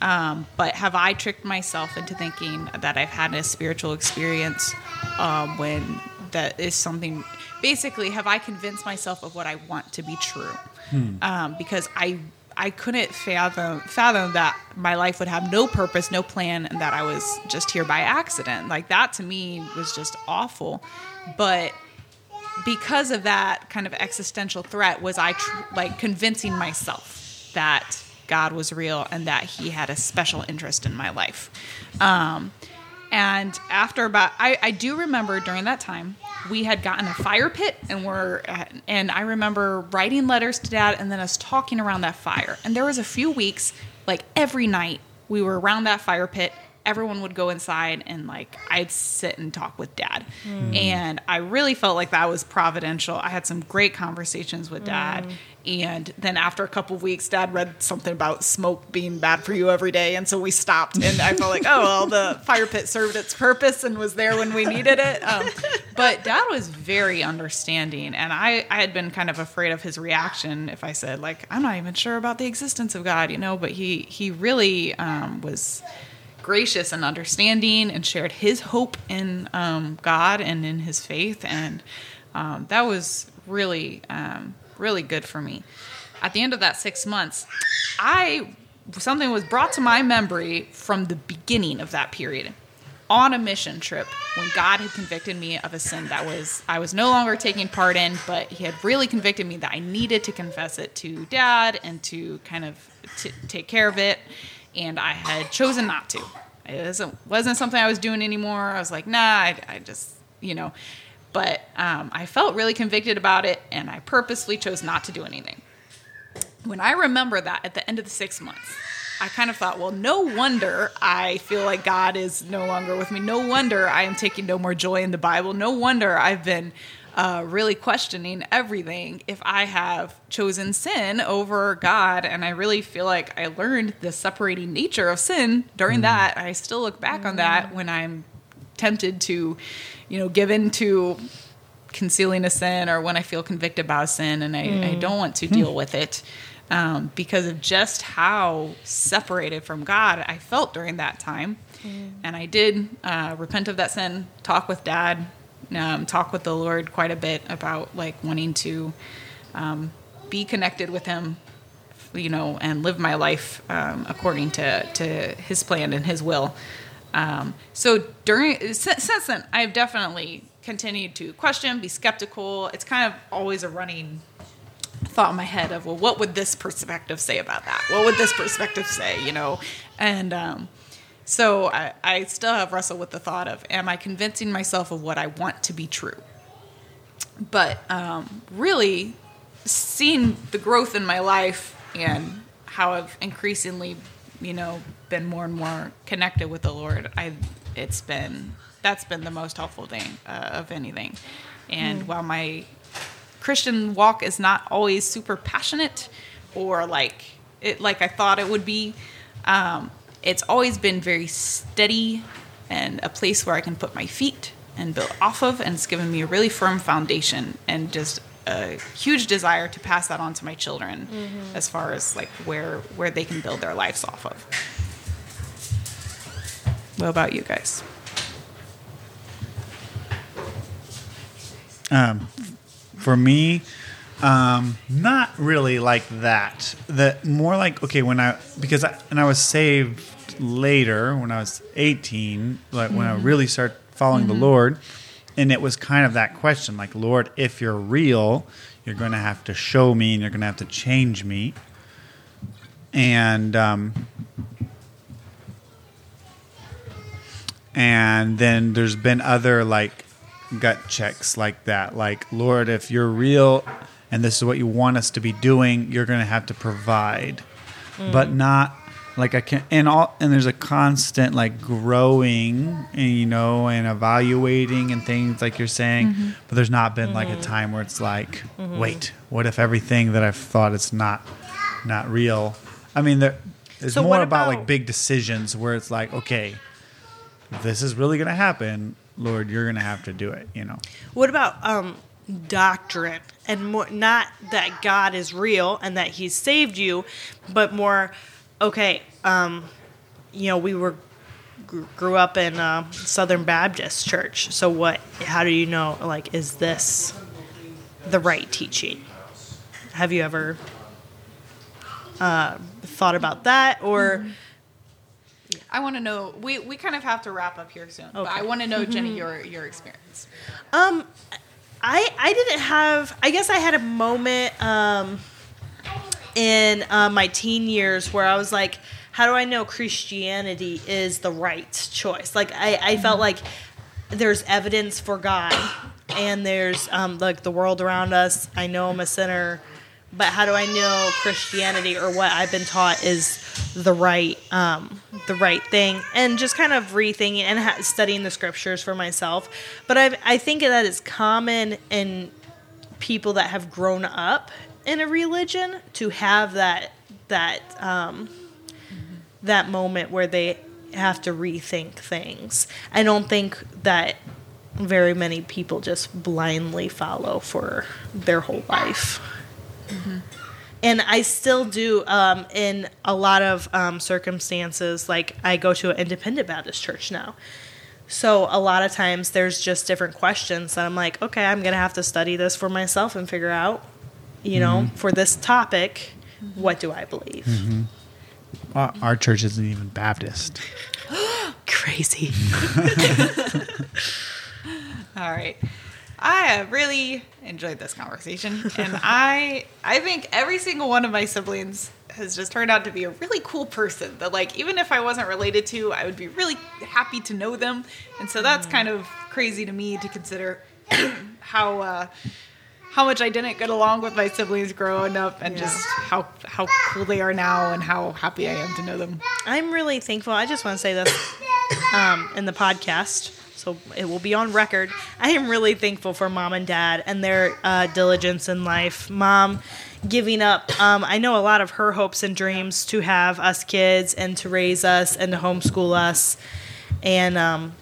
Um, but have I tricked myself into thinking that I've had a spiritual experience um, when that is something? Basically, have I convinced myself of what I want to be true? Um, because I I couldn't fathom fathom that my life would have no purpose, no plan, and that I was just here by accident. Like that to me was just awful. But because of that kind of existential threat was i tr- like convincing myself that god was real and that he had a special interest in my life. Um, and after about I, I do remember during that time we had gotten a fire pit and we're and i remember writing letters to dad and then us talking around that fire. And there was a few weeks like every night we were around that fire pit everyone would go inside and like I'd sit and talk with dad. And I really felt like that was providential. I had some great conversations with dad. And then after a couple of weeks, dad read something about smoke being bad for you every day. And so we stopped. And I felt like, oh, well, the fire pit served its purpose and was there when we needed it. Um, but dad was very understanding. And I, I had been kind of afraid of his reaction if I said, like, I'm not even sure about the existence of God, you know, but he, he really um, was gracious and understanding and shared his hope in um, God and in his faith. And um, that was really, um, really good for me. At the end of that six months, I something was brought to my memory from the beginning of that period on a mission trip when God had convicted me of a sin that was I was no longer taking part in, but He had really convicted me that I needed to confess it to Dad and to kind of t- take care of it, and I had chosen not to. It wasn't, wasn't something I was doing anymore. I was like, nah, I, I just you know, but um, I felt really convicted about it, and I purposely chose not to do anything when I remember that at the end of the six months, I kind of thought, well, no wonder I feel like God is no longer with me. No wonder I am taking no more joy in the Bible. No wonder I've been uh, really questioning everything if I have chosen sin over God. And I really feel like I learned the separating nature of sin during that. I still look back on that when I'm tempted to, you know, give in to concealing a sin or when I feel convicted about a sin and I, I don't want to deal with it um, because of just how separated from God I felt during that time. And I did uh, repent of that sin, talk with dad, um, talk with the Lord quite a bit about like wanting to um, be connected with Him, you know, and live my life um, according to, to His plan and His will. Um, so during since, since then, I've definitely continued to question, be skeptical. It's kind of always a running thought in my head of, well, what would this perspective say about that? What would this perspective say? You know, and um, so I, I still have wrestled with the thought of, am I convincing myself of what I want to be true? But um, really, seeing the growth in my life and how I've increasingly, you know, been more and more connected with the Lord, I it's been that's been the most helpful thing uh, of anything. And while my Christian walk is not always super passionate or like it like I thought it would be, um, it's always been very steady and a place where I can put my feet and build off of, and it's given me a really firm foundation and just a huge desire to pass that on to my children as far as like where where they can build their lives off of. What about you guys? Um, for me, um, not really like that. That more like okay when I because I, and I was saved later when I was eighteen, like when I really started following the Lord, and it was kind of that question like Lord, if you're real, you're going to have to show me and you're going to have to change me, and um, and then there's been other like gut checks like that like lord if you're real and this is what you want us to be doing you're going to have to provide. Mm. But not like i can and all and there's a constant like growing and you know and evaluating and things like you're saying mm-hmm. but there's not been like a mm-hmm. time where it's like mm-hmm. wait what if everything that i've thought is not not real? I mean there it's So more what about, like big decisions where it's like okay this is really going to happen, Lord, you're going to have to do it, you know. What about um, doctrine and more, not that God is real and that He's saved you, but more, okay, um, you know, we were grew up in uh, Southern Baptist church. So what? How do you know? Like, is this the right teaching? Have you ever uh, thought about that, or? I want to know. We, we kind of have to wrap up here soon, but I want to know, Gennie, your your experience. Um, I I didn't have. I guess I had a moment um, in uh, my teen years where I was like, "How do I know Christianity is the right choice?" Like I, I felt like there's evidence for God, and there's um, like the world around us. I know I'm a sinner, but how do I know Christianity or what I've been taught is the right um, the right thing? And just kind of rethinking and ha- studying the scriptures for myself. But I I think that is common in people that have grown up in a religion to have that that um, that moment where they have to rethink things. I don't think that very many people just blindly follow for their whole life. And I still do um, in a lot of um, circumstances. Like I go to an independent Baptist church now. So a lot of times there's just different questions that I'm like, okay, I'm gonna have to study this for myself and figure out, you know, for this topic, what do I believe? Our, our church isn't even Baptist. Crazy. All right. I have really enjoyed this conversation, and I I think every single one of my siblings has just turned out to be a really cool person. That like even if I wasn't related to, I would be really happy to know them, and so that's kind of crazy to me to consider how uh, how much I didn't get along with my siblings growing up, and just how how cool they are now, and how happy I am to know them. I'm really thankful. I just want to say this um, in the podcast, so it will be on record. I am really thankful for mom and dad and their uh, diligence in life. Mom giving up, um, I know a lot of her hopes and dreams to have us kids and to raise us and to homeschool us, and um,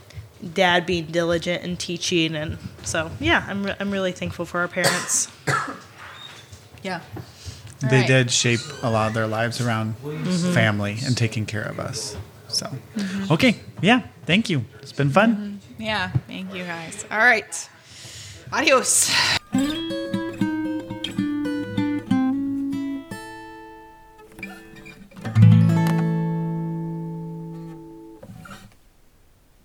dad being diligent in teaching. And so, yeah, I'm, re- I'm really thankful for our parents. Yeah. They right. did shape a lot of their lives around family and taking care of us. So, okay, yeah, thank you. It's been fun. Yeah. Thank you guys. All right. Adios.